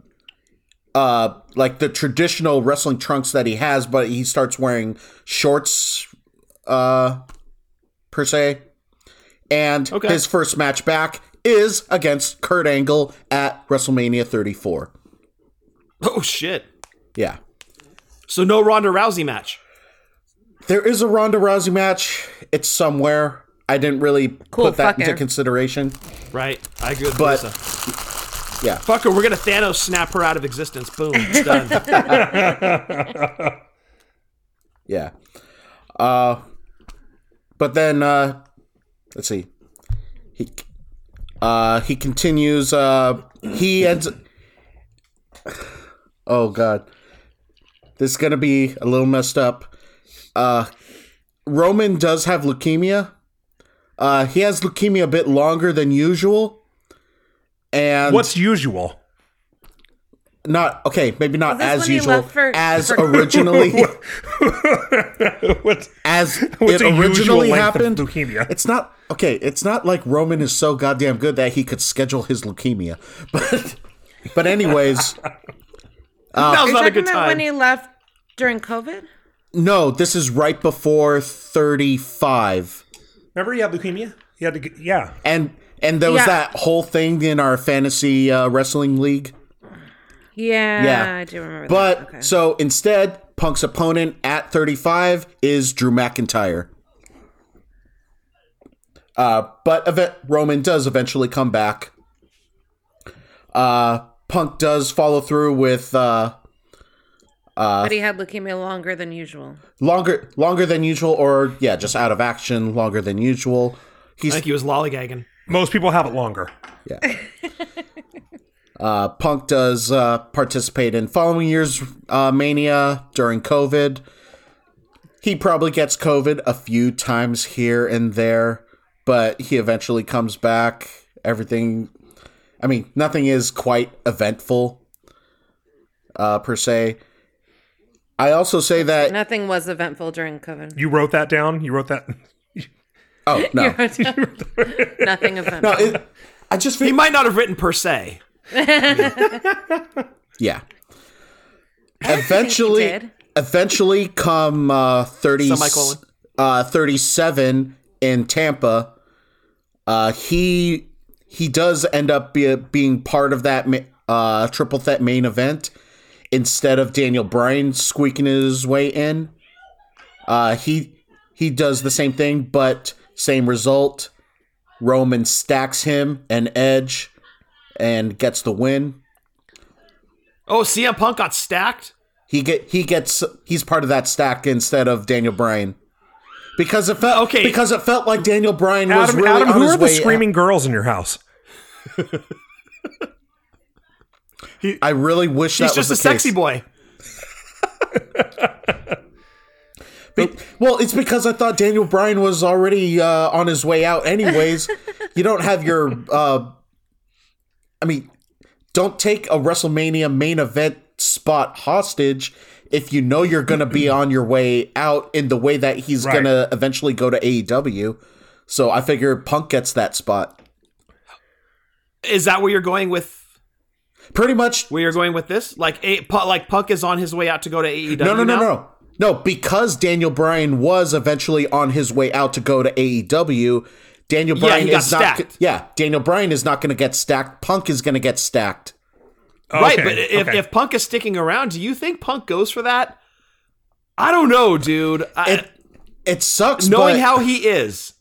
uh like the traditional wrestling trunks that he has, but he starts wearing shorts uh per se. And Okay. his first match back is against Kurt Angle at WrestleMania 34. Oh shit. Yeah. So no Ronda Rousey match. There is a Ronda Rousey match. It's somewhere. I didn't really Cool, put that into her. consideration. Right. I agree with But- Melissa. Yeah. Fuck her. We're gonna Thanos snap her out of existence. Boom. It's done. Yeah. Uh but then uh let's see. He uh he continues uh he ends Oh god. This is to be a little messed up. Uh Roman does have leukemia. Uh he has leukemia a bit longer than usual. And What's usual? Not okay, maybe not as usual for- as for- originally What's, as what's it originally happened. leukemia? It's not okay. It's not like Roman is so goddamn good that he could schedule his leukemia, but But anyways, Now's You're not a good time. when he left during COVID? no, this is right before 35. Remember, he had leukemia. He had to. Yeah. And and there was Yeah. that whole thing in our fantasy uh, wrestling league. Yeah, Yeah. I do remember But that. Okay. so instead, Punk's opponent at 35 is Drew McIntyre. Uh, but ev- Roman does eventually come back. Uh, Punk does follow through with uh, but he had leukemia longer than usual. longer longer than usual, or yeah, just out of action longer than usual. I He's think he was lollygagging. Most people have it longer. Yeah. uh, Punk does uh, participate in following year's uh, Mania during COVID. He probably gets COVID a few times here and there, but he eventually comes back. Everything, I mean, nothing is quite eventful uh, per se. I also say that. Nothing was eventful during COVID. You wrote that down. You wrote that. Oh no, Nothing eventful. no! It, I just He might not have written per se. Yeah. Eventually, eventually, come uh, thirty, uh, thirty-seven in Tampa. Uh, he he does end up be, being part of that uh, triple threat main event instead of Daniel Bryan squeaking his way in. Uh, he he does the same thing, but same result. Roman stacks him and Edge, and gets the win. Oh, CM Punk got stacked? He get he gets he's part of that stack instead of Daniel Bryan. Because it felt Okay. because it felt like Daniel Bryan was Adam, really Adam on who his are the way screaming girls in your house? out. I really wish He's that just a was the sexy case. boy. Be- well, it's because I thought Daniel Bryan was already uh, on his way out. Anyways, you don't have your. Uh, I mean, don't take a WrestleMania main event spot hostage if you know you're going to be on your way out in the way that he's Right. going to eventually go to AEW. So I figure Punk gets that spot. Is that where you're going with Pretty much where you're going with this? Like a, like Punk is on his way out to go to AEW No, no, no, now? no. No, because Daniel Bryan was eventually on his way out to go to AEW, Daniel Yeah, Bryan he got is not stacked. Yeah, Daniel Bryan is not going to get stacked. Punk is going to get stacked. Right, but if, okay. if Punk is sticking around, do you think Punk goes for that? I don't know, dude. I, It it sucks knowing but, how he is.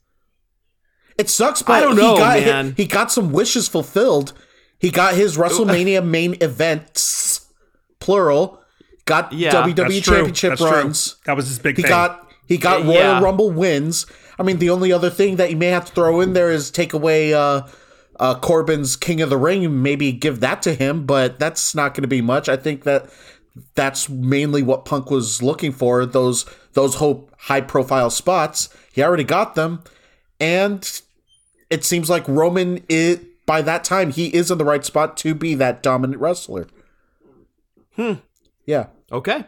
it sucks but I don't know, he got man. he got some wishes fulfilled. He got his WrestleMania main events plural. Got Yeah, WWE championship That's true. runs. That was his big He thing. got he got Uh, Royal yeah. Rumble wins. I mean, the only other thing that you may have to throw in there is take away uh, uh, Corbin's King of the Ring maybe give that to him, but that's not going to be much. I think that that's mainly what Punk was looking for those those high profile spots. He already got them, and it seems like Roman is by that time he is in the right spot to be that dominant wrestler. Hmm. Yeah. Okay.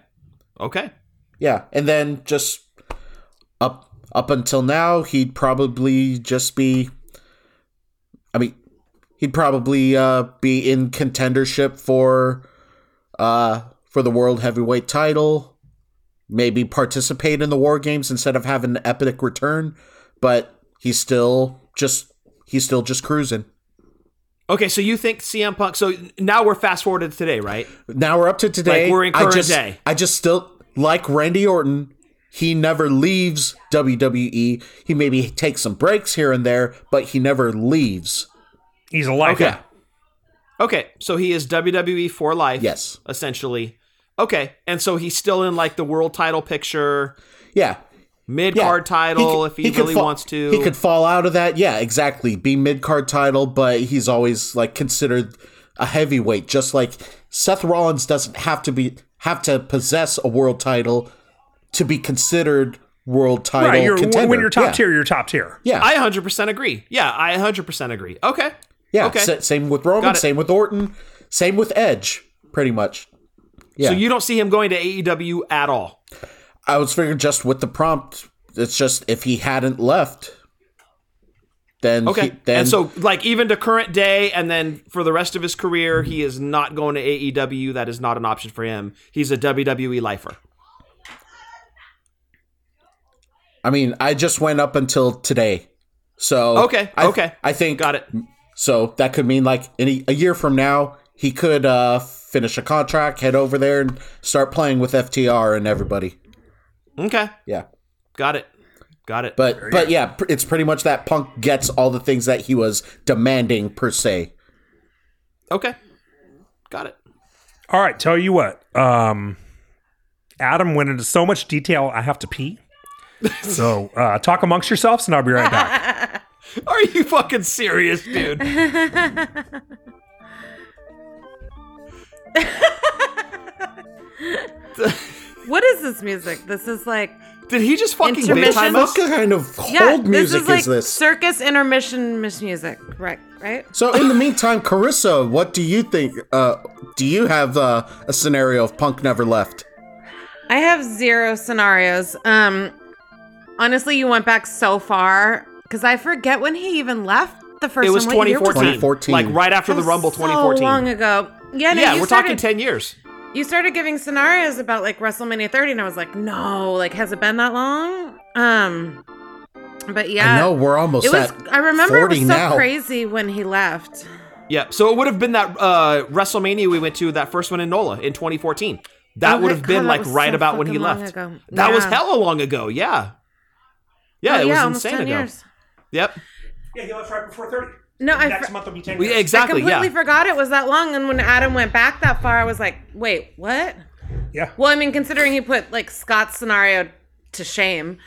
Okay. Yeah, and then just up up until now, he'd probably just be. I mean, he'd probably uh, be in contendership for, uh, for the world heavyweight title. Maybe participate in the war games instead of having an epic return, but he's still just he's still just cruising. Okay, so you think CM Punk? So now we're fast forwarded to today, right? Now we're up to today. Like, we're in I just, day. I just still like Randy Orton. He never leaves WWE. He maybe takes some breaks here and there, but he never leaves. He's a lifer. Okay. Okay, so he is WWE for life. Yes. essentially. Okay, and so he's still in like the world title picture, Yeah. mid Yeah. card title could- if he, could really fa- wants to. He could fall out of that. Yeah, exactly. Be mid card title, but he's always like considered a heavyweight. Just like Seth Rollins doesn't have to be have to possess a world title to be considered world title Right. You're, contender. when you're top yeah. tier, you're top tier. Yeah. I 100% agree. Yeah, I 100% agree. Okay. Yeah, Okay. sa- same with Roman, same with Orton, same with Edge, pretty much. Yeah, So you don't see him going to AEW at all. I was figuring just with the prompt, it's just if he hadn't left. then Okay. he, then and so, like, even to current day, and then for the rest of his career, he is not going to AEW. That is not an option for him. He's a WWE lifer. I mean, I just went up until today. So Okay, I, okay. I think Got it. So that could mean like in a, a year from now, he could uh, finish a contract, head over there, and start playing with FTR and everybody. Okay. Yeah, Got it. Got it. but but yeah, pr- it's pretty much that Punk gets all the things that he was demanding per se. okay. Got it. All right, tell you what. Um, Adam went into so much detail. I have to pee. So uh, talk amongst yourselves, and I'll be right back. Are you fucking serious, dude? What is this music? This is like Did he just fucking big Intermission? time What kind of yeah, hold this music is like is this? circus intermission mis- music, right? Right. So in the meantime, Carissa, what do you think? Uh, do you have uh, a scenario of Punk never left? I have zero scenarios. Um, honestly, you went back so far because I forget when he even left the first It was one. What year 2014. 2014. Like right after the was Rumble so 2014. long ago. Yeah, no, yeah, we're started, talking 10 years. You started giving scenarios about like WrestleMania 30, and I was like, no, like has it been that long? Um, but yeah, no, we're almost it was. at I remember it was so now. crazy when he left. Yeah. So it would have been that uh, WrestleMania we went to, that first one in NOLA in 2014. That Okay, would have been God, that like right so about when he left. ago. That was hella long ago. Yeah. Yeah, Oh, it was insane 10 ago. years. Yep. Yeah, he left right before thirty. No, I Next fr- month will be ten We, years. I completely Yeah. forgot it was that long. And when Adam went back that far, I was like, wait, what? yeah. Well, I mean, considering he put like Scott's scenario to shame,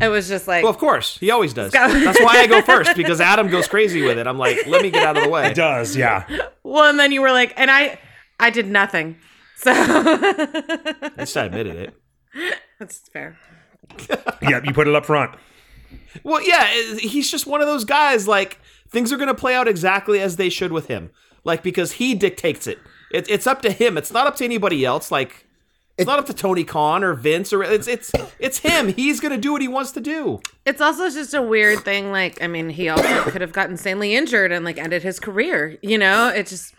it was just like, Well, of course. He always does. Go. That's why I go first because Adam goes crazy with it. I'm like, let me get out of the way. It does. Yeah. well, and then you were like, and I, I did nothing. So At least I admitted it. that's fair. Yeah. You put it up front. Well, yeah, eh, he's just one of those guys. Like things are going to play out exactly as they should with him. Like because he dictates it. it. It's up to him. It's not up to anybody else. Like it's not up to Tony Khan or Vince or it's it's it's him. He's going to do what he wants to do. It's also just a weird thing. Like, I mean, he also could have got insanely injured and like ended his career. You know, it just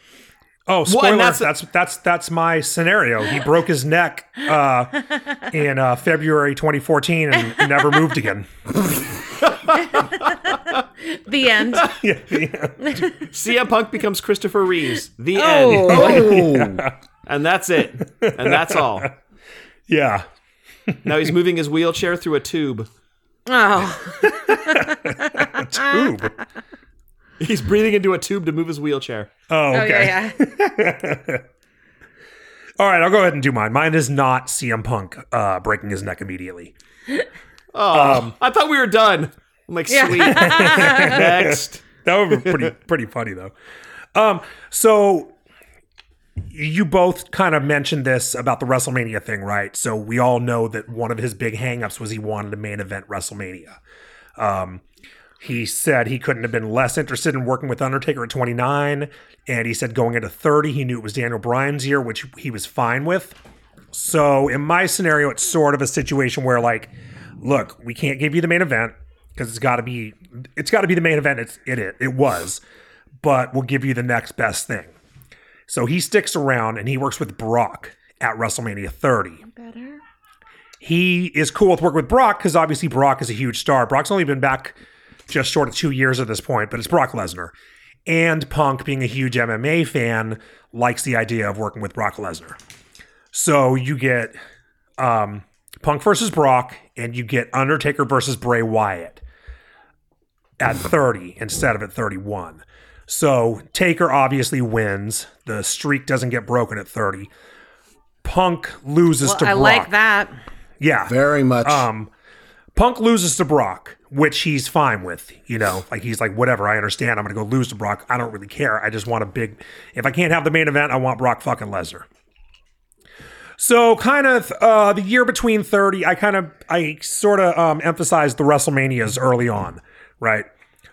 Oh, spoiler! and that's- that's, that's that's my scenario. He broke his neck uh, in uh, February 2014 and never moved again. the end. yeah, yeah. CM Punk becomes Christopher Reeves. The end. Oh, And that's it. And that's all. yeah. Now he's moving his wheelchair through a tube. Oh, A Tube. He's breathing into a tube to move his wheelchair. Oh, oh okay. yeah, yeah. All right, I'll go ahead and do mine. Mine is not CM Punk uh, breaking his neck immediately. Oh, I thought we were done. I'm like, Yeah. sweet. Next. That would be pretty pretty funny though. Um, so you both kind of mentioned this about the WrestleMania thing, right? So we all know that one of his big hangups was he wanted a main event WrestleMania. Um, he said he couldn't have been less interested in working with Undertaker at 29, and he said going into 30, he knew it was Daniel Bryan's year, which he was fine with. So in my scenario, it's sort of a situation where like, look, we can't give you the main event because it's got to be it's got to be the main event. It's it it it was, but we'll give you the next best thing. So he sticks around and he works with Brock at WrestleMania 30. Better. He is cool with working with Brock because obviously Brock is a huge star. Brock's only been back just short of two years at this point, but it's Brock Lesnar. And Punk, being a huge MMA fan, likes the idea of working with Brock Lesnar. So you get um, Punk versus Brock, and you get Undertaker versus Bray Wyatt at 30 instead of at 31. So Taker obviously wins. The streak doesn't get broken at 30. Punk loses Well, to I Brock. like that. Yeah. very much. Um, Punk loses to Brock, which he's fine with. You know, like he's like, whatever. I understand. I'm to go lose to Brock. I don't really care. I just want a big. If I can't have the main event, I want Brock fucking Lesnar. So, kind of uh, the year between 30, I kind of, I sort of um, emphasized the WrestleManias early on, right?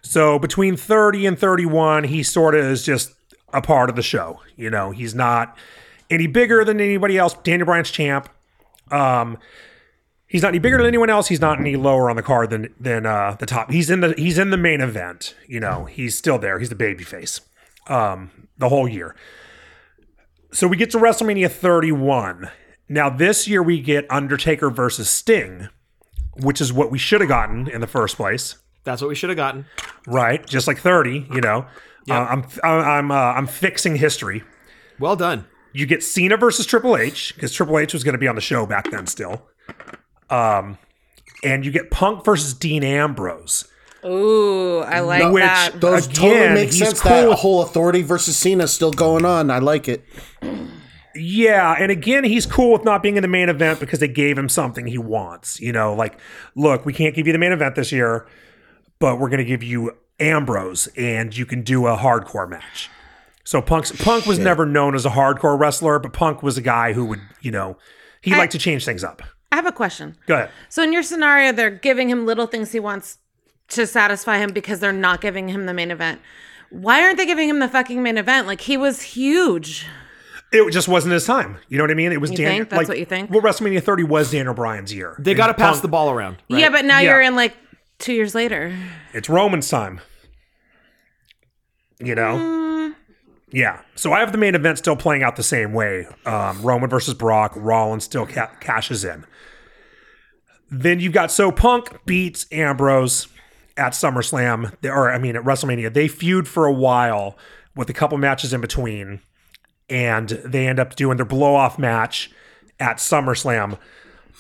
So, between 30 and 31, he sort of is just a part of the show. You know, he's not any bigger than anybody else. Daniel Bryan's champ. Um, He's not any bigger than anyone else. He's not any lower on the card than than uh, the top. He's in the he's in the main event. You know, he's still there. He's the baby face um, the whole year. So we get to WrestleMania 31. Now this year we get Undertaker versus Sting, which is what we should have gotten in the first place, That's what we should have gotten. right? Just like 30. You know, uh, I'm I'm uh, I'm fixing history. Well done. You get Cena versus Triple H because Triple H was going to be on the show back then still. Um, and you get Punk versus Dean Ambrose. Ooh, I like Which- that. Those Again, totally make he's sense. cool that with- whole authority versus Cena still going on. I like it. Yeah, and again, he's cool with not being in the main event because they gave him something he wants. You know, like, look, we can't give you the main event this year, but we're going to give you Ambrose, and you can do a hardcore match. So Punk's Punk was never known as a hardcore wrestler, but Punk was a guy who would, you know, he liked to change things up. I have a question. Go ahead. So in your scenario, they're giving him little things he wants to satisfy him because they're not giving him the main event. Why aren't they giving him the fucking main event? Like he was huge. It just wasn't his time. You know what I mean? It was You Dan. think? That's like, what you think? Well, WrestleMania 30 was Daniel Bryan's year. They got to pass Punk- the ball around. right? Yeah, but now Yeah. you're in like two years later. It's Roman's time. You know? Mm. Yeah. So I have the main event still playing out the same way. Um, Roman versus Brock. Rollins still ca- cashes in. Then you've got so Punk beats Ambrose at SummerSlam, or I mean at WrestleMania. They feud for a while with a couple matches in between, and they end up doing their blow off match at SummerSlam.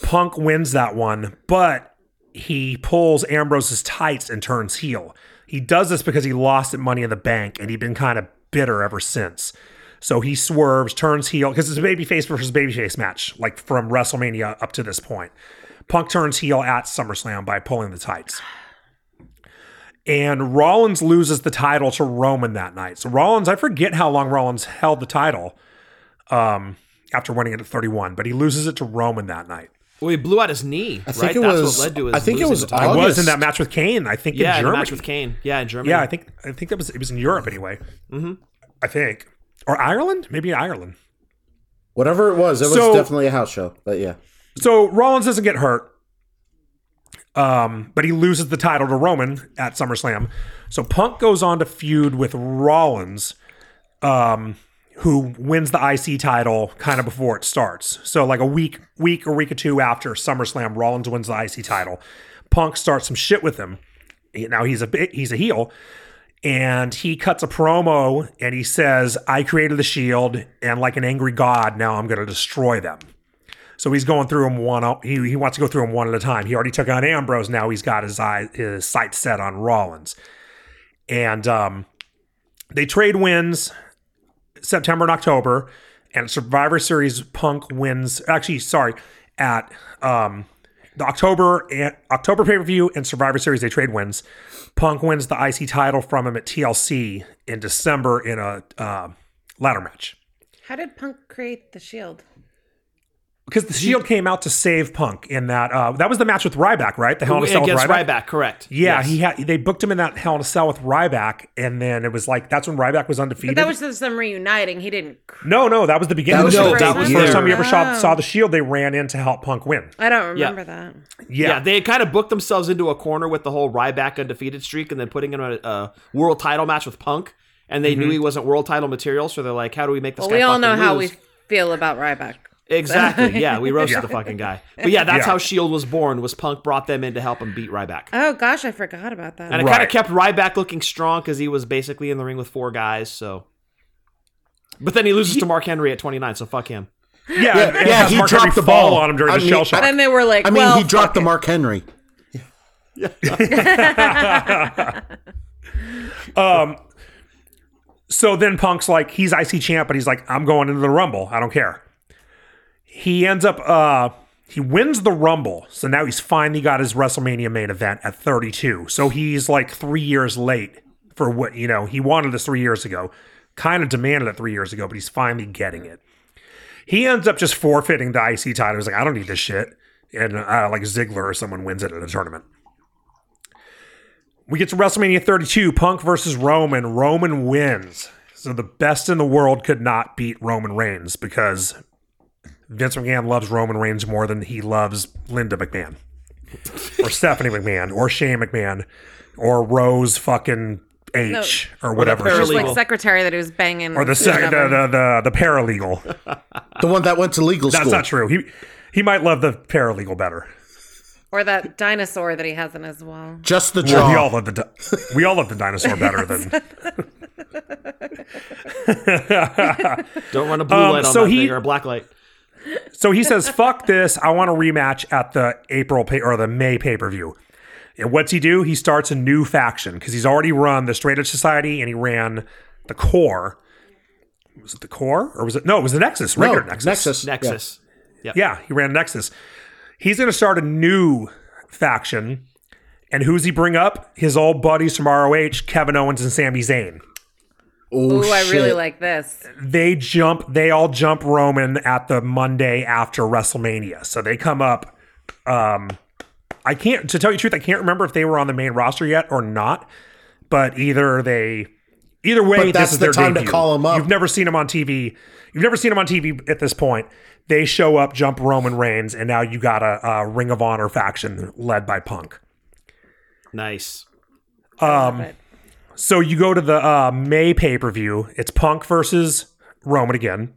Punk wins that one, but he pulls Ambrose's tights and turns heel. He does this because he lost at Money in the Bank and he'd been kind of bitter ever since. So he swerves, turns heel because it's a babyface versus babyface match, like from WrestleMania up to this point. Punk turns heel at SummerSlam by pulling the tights. And Rollins loses the title to Roman that night. So Rollins, I forget how long Rollins held the title um, after winning it at 31, but he loses it to Roman that night. Well, he blew out his knee. I think right? it That's was- what led to his. I think it was. I was in that match with Kane. I think Yeah, in in the Germany. match with Kane. Yeah, in Germany. Yeah, I think I think that was it was in Europe anyway. Mm-hmm. I think or Ireland, maybe Ireland. Whatever it was, it was definitely a house show. But yeah, So Rollins doesn't get hurt, um, but he loses the title to Roman at SummerSlam. So Punk goes on to feud with Rollins, um, who wins the IC title kind of before it starts. So like a week, week or week or two after SummerSlam, Rollins wins the IC title. Punk starts some shit with him. Now he's a bit, he's a heel. And he cuts a promo and he says, I created the shield, and like an angry god, now I'm going to destroy them. So he's going through them one. He, he wants to go through them one at a time. He already took on Ambrose. Now he's got his eye his sights set on Rollins, and um, they trade wins September and October. And Survivor Series, Punk wins. Actually, sorry, at um, the October and October pay per view and Survivor Series, they trade wins. Punk wins the IC title from him at TLC in December in a uh, ladder match. How did Punk create the shield? Because the Shield came out to save Punk in that. Uh, that was the match with Ryback, right? The Hell in a Cell with against Ryback. Ryback. correct? Yeah, Yes. he had. They booked him in that Hell in a Cell with Ryback, and then it was like that's when Ryback was undefeated. But that was just them reuniting. He didn't. no, no, that was the beginning. That of the was Shield. the That was the first time we ever saw, Oh. saw the Shield. They ran in to help Punk win. I don't remember that. Yeah, Yeah, they had kind of booked themselves into a corner with the whole Ryback undefeated streak, and then putting him in a, a world title match with Punk. And they Mm-hmm. knew he wasn't world title material, so they're like, "How do we make this Well, guy?" we all know fucking how we feel about Ryback. Exactly. Yeah, we roasted the fucking guy. But yeah, that's Yeah. how Shield was born. Was Punk brought them in to help him beat Ryback, Oh gosh, I forgot about that. and it kind of kept Ryback looking strong because he was basically in the ring with four guys. So, but then he loses to Mark Henry at 29, so fuck him. yeah, yeah, and yeah, he Mark dropped Henry the ball on him during I the mean, shell shock. then they were like, I mean, well, he dropped the Mark Henry. Yeah. Um so then Punk's like, he's IC champ, but he's like, I'm going into the Rumble. I don't care. He ends up, uh, he wins the Rumble. So now he's finally got his WrestleMania main event at 32. So he's like three years late for what, you know, he wanted this three years ago, kind of demanded it three years ago, but he's finally getting it. He ends up just forfeiting the IC title. He's like, I don't need this shit. And uh, like Ziggler or someone wins it at a tournament. We get to WrestleMania 32, Punk versus Roman. Roman wins. So the best in the world could not beat Roman Reigns because Vince McMahon loves Roman Reigns more than he loves Linda McMahon or Stephanie McMahon or Shane McMahon or Rose fucking H or whatever. paralegal. Just she's like secretary that he was banging. or the, sec- the, whatever. the the the paralegal. The one that went to legal That's school. That's not true. He he might love the paralegal better. or that dinosaur that he has in his wall. Just the Well, jaw. we all love the di- we all love the dinosaur better than Don't run a blue Um, light on so that he- thing or a black light. So he says, "Fuck this! I want a rematch at the April pay- or the May pay per view." And what's he do? He starts a new faction because he's already run the Straight Edge Society and he ran the Core. Was it the Core or was it no? It was the Nexus. no, Regular Nexus. Nexus. Yeah. Nexus. Yeah, he ran Nexus. He's going to start a new faction. And who's he bring up? His old buddies from ROH, Kevin Owens and Sami Zayn. Oh, Ooh, I really like this. they jump they all jump roman at the monday after wrestlemania. So they come up um i can't to tell you the truth i can't remember if they were on the main roster yet or not but either they either way But that's this is the their time to call them up. you've never seen them on tv you've never seen them on tv at this point. They show up jump roman reigns and now you got a, a ring of honor faction led by punk. Nice. Um, But So you go to the uh, May pay per view. It's Punk versus Roman again,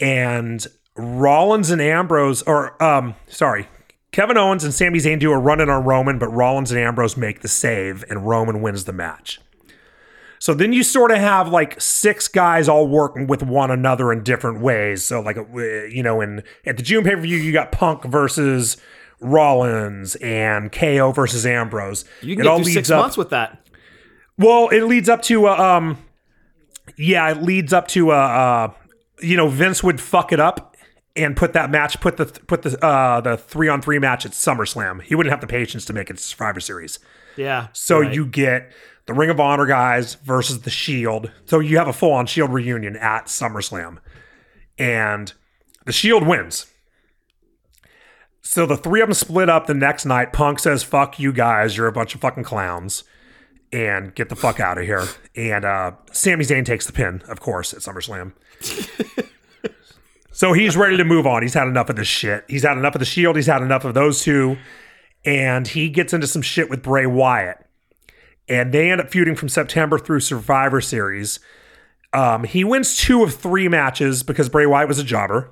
and Rollins and Ambrose, or um, sorry, Kevin Owens and Sami Zayn do a run in on Roman, but Rollins and Ambrose make the save, and Roman wins the match. So then you sort of have like six guys all working with one another in different ways. So like uh, you know, in at the June pay per view, you got Punk versus Rollins and KO versus Ambrose. You can It get all through six up- months with that. Well, it leads up to uh, um, yeah, it leads up to uh, uh, you know, Vince would fuck it up and put that match, put the put the uh the three on three match at SummerSlam. He wouldn't have the patience to make it Survivor Series. Yeah. So right. you get the Ring of Honor guys versus the Shield. So you have a full on Shield reunion at SummerSlam, and the Shield wins. So the three of them split up the next night. Punk says, "Fuck you guys, you're a bunch of fucking clowns." And get the fuck out of here. And uh, Sami Zayn takes the pin, of course, at SummerSlam. so he's ready to move on. He's had enough of this shit. He's had enough of the Shield. He's had enough of those two. And he gets into some shit with Bray Wyatt. And they end up feuding from September through Survivor Series. Um, he wins two of three matches because Bray Wyatt was a jobber.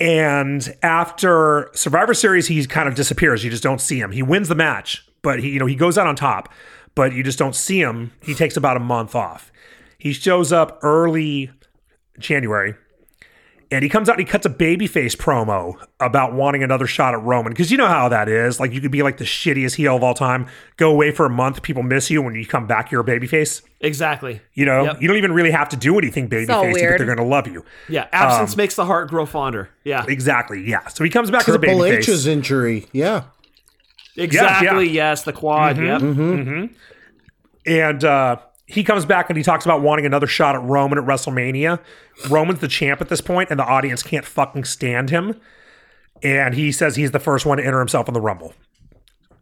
And after Survivor Series, he kind of disappears. You just don't see him. He wins the match, but he, you know, he goes out on top, but you just don't see him. He takes about a month off. He shows up early January, and he comes out and he cuts a babyface promo about wanting another shot at Roman because you know how that is. Like you could be like the shittiest heel of all time, go away for a month, people miss you. When you come back, you're a babyface. Exactly. You know, Yep. you don't even really have to do anything all babyface, but weird. they're going to love you. Yeah. Absence um, makes the heart grow fonder. Yeah. Exactly. Yeah. So he comes back Triple as a babyface. H's injury. Yeah. Exactly. yeah. Yes. The quad. Mm-hmm. Yep. And uh, he comes back and he talks about wanting another shot at Roman at WrestleMania. Roman's the champ at this point, and the audience can't fucking stand him. And he says he's the first one to enter himself in the Rumble.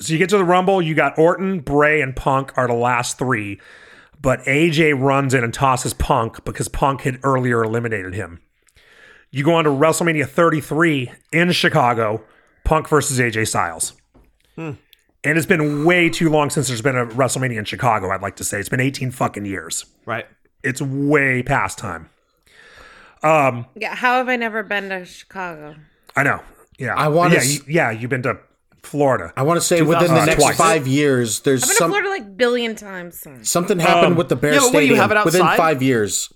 So you get to the Rumble, you got Orton, Bray, and Punk are the last three. But AJ runs in and tosses Punk because Punk had earlier eliminated him. You go on to WrestleMania 33 in Chicago, Punk versus AJ Styles. And it's been way too long since there's been a WrestleMania in Chicago, I'd like to say. It's been 18 fucking years. Right. It's way past time. Um yeah, how have I never been to Chicago? I know. Yeah. I wanna yeah, s- you, yeah, you've been to Florida. I want to say within the 2000 next twice. five years, there's I've been some to Florida like billion times. something happened Um, with the Bear yeah, but what, do you have it outside? within five years.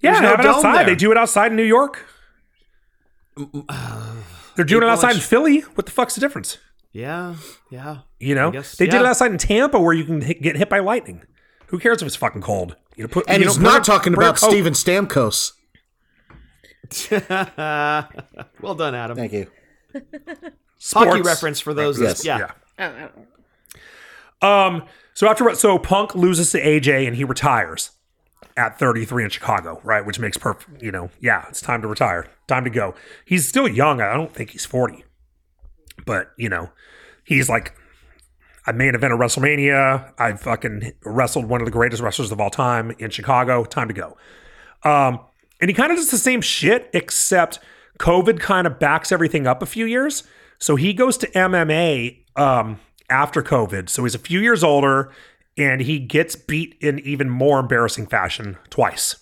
Yeah, no have it outside. there. They do it outside in New York. They're doing it outside in Philly. What the fuck's the difference? Yeah. Yeah. You know, guess- they did it outside in Tampa where you can hit, get hit by lightning. Who cares if it's fucking cold? You know, put And you he's know, not bring talking bring about. Steven Stamkos. well done, Adam. Thank you. Hockey reference for those. Yes. Yeah. yeah. Oh, oh. Um. So after so Punk loses to AJ and he retires at 33 in Chicago, right? Which makes perfect. You know, yeah, it's time to retire. Time to go. He's still young. I don't think he's 40, but you know, he's like I main event of WrestleMania. I fucking wrestled one of the greatest wrestlers of all time in Chicago. Time to go. Um. and he kind of does the same shit, except COVID kind of backs everything up a few years. So he goes to MMA um, after COVID. So he's a few years older, and he gets beat in even more embarrassing fashion twice.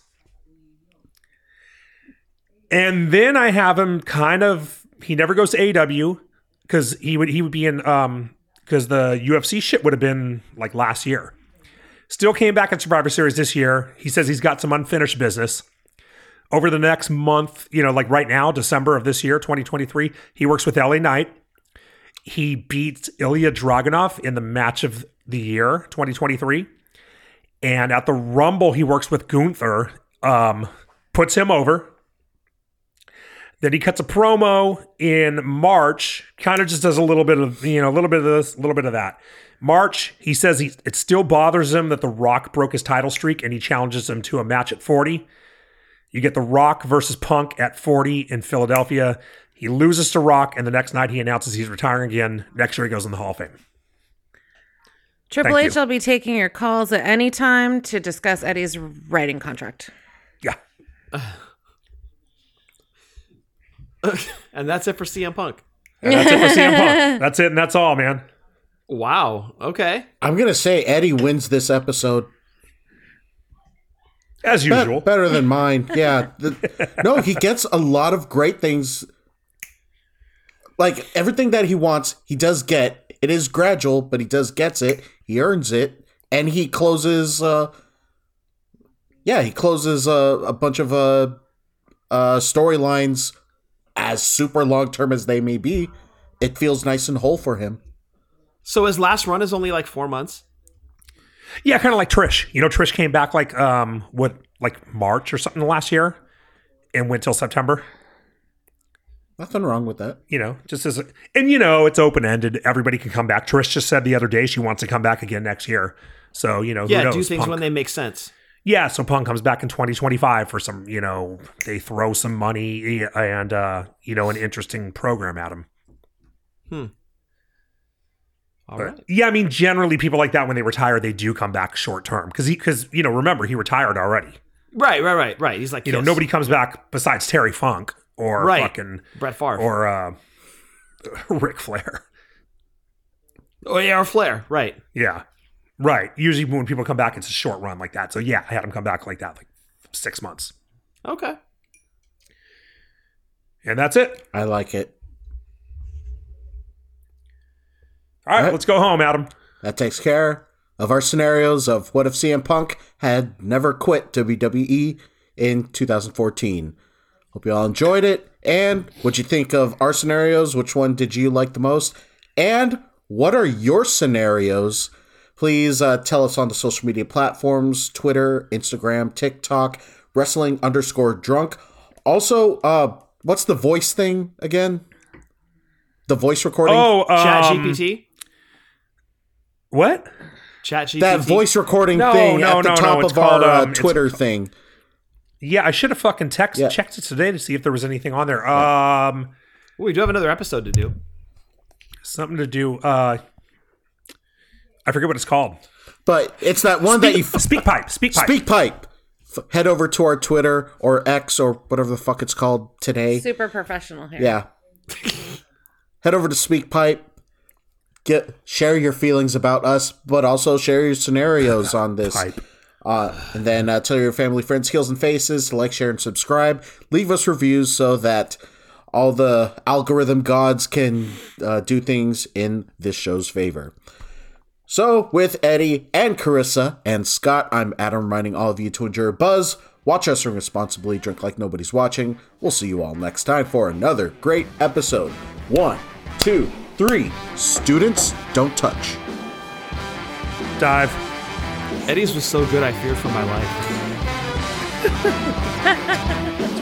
And then I have him kind of he never goes to AEW because he would he would be in um because the UFC shit would have been like last year. Still came back in Survivor Series this year. He says he's got some unfinished business. Over the next month, you know, like right now, December of this year, 2023, he works with LA Knight. He beats Ilja Dragunov in the match of the year, 2023. And at the Rumble, he works with Gunther, um, puts him over, then he cuts a promo in March, kind of just does a little bit of, you know, a little bit of this, a little bit of that. March, he says he, it still bothers him that The Rock broke his title streak and he challenges him to a match at 40. You get The Rock versus Punk at 40 in Philadelphia. He loses to Rock, and the next night he announces he's retiring again. Next year he goes in the Hall of Fame. Triple Thank H you. will be taking your calls at any time to discuss Eddie's writing contract. Yeah. And that's it for CM Punk. And that's it for CM Punk. That's it, and that's all, man. Wow. Okay. I'm gonna say Eddie wins this episode. As Be- usual. better than mine. Yeah. The- no, he gets a lot of great things. Like everything that he wants, he does get. It is gradual, but he does gets it. He earns it, and he closes. uh Yeah, he closes uh, a bunch of uh, uh storylines as super long term as they may be. It feels nice and whole for him. So his last run is only like four months. Yeah, kind of like Trish. You know, Trish came back like um what like March or something last year and went till September. Nothing wrong with that. You know, just as a, and you know, it's open ended. Everybody can come back. Trish just said the other day she wants to come back again next year. So you know, who Yeah, knows? do things Punk- when they make sense. Yeah. So Punk comes back in 2025 for some. You know, they throw some money and uh you know an interesting program at him. All But, right. Yeah, I mean, generally people like that when they retire, they do come back short term because he because you know remember he retired already. Right, right, right, right. He's like You know, nobody comes back besides Terry Funk or Right. fucking Brett Favre. or uh, Ric Flair. oh yeah, or Flair. Right. Yeah, right. Usually when people come back, it's a short run like that. So yeah, I had him come back like that, like six months, Okay. and that's it. I like it. All right, All right. let's go home, Adam. That takes care of our scenarios of what if CM Punk had never quit WWE in 2014. Hope you all enjoyed it. And what do you think of our scenarios? Which one did you like the most? And what are your scenarios? Please uh, tell us on the social media platforms Twitter, Instagram, TikTok, wrestling underscore drunk. Also, uh, what's the voice thing again? The voice recording? Oh, Chat um, GPT. What? Chat GPT. that voice recording No, thing no, at the no, no, top it's of our called, uh, um, Twitter thing. Yeah, I should have fucking text Yeah. checked it today to see if there was anything on there. Um, We do have another episode to do. something to do. Uh, I forget what it's called. But it's that one that you Speak, speak pipe. Speak pipe. speak pipe. F- head over to our Twitter or X or whatever the fuck it's called today. Super professional here. Yeah. head over to Speak Pipe. Get share your feelings about us, but also share your scenarios on this. Pipe. Uh, and then uh, tell your family, friends, heels, and faces to like, share, and subscribe. Leave us reviews so that all the algorithm gods can uh, do things in this show's favor. So, with Eddie and Carissa and Scott, I'm Adam reminding all of you to enjoy your buzz, watch us responsibly, drink like nobody's watching. We'll see you all next time for another great episode. One, two, three. Students, don't touch. Dive. Eddie's was so good, I fear for my life.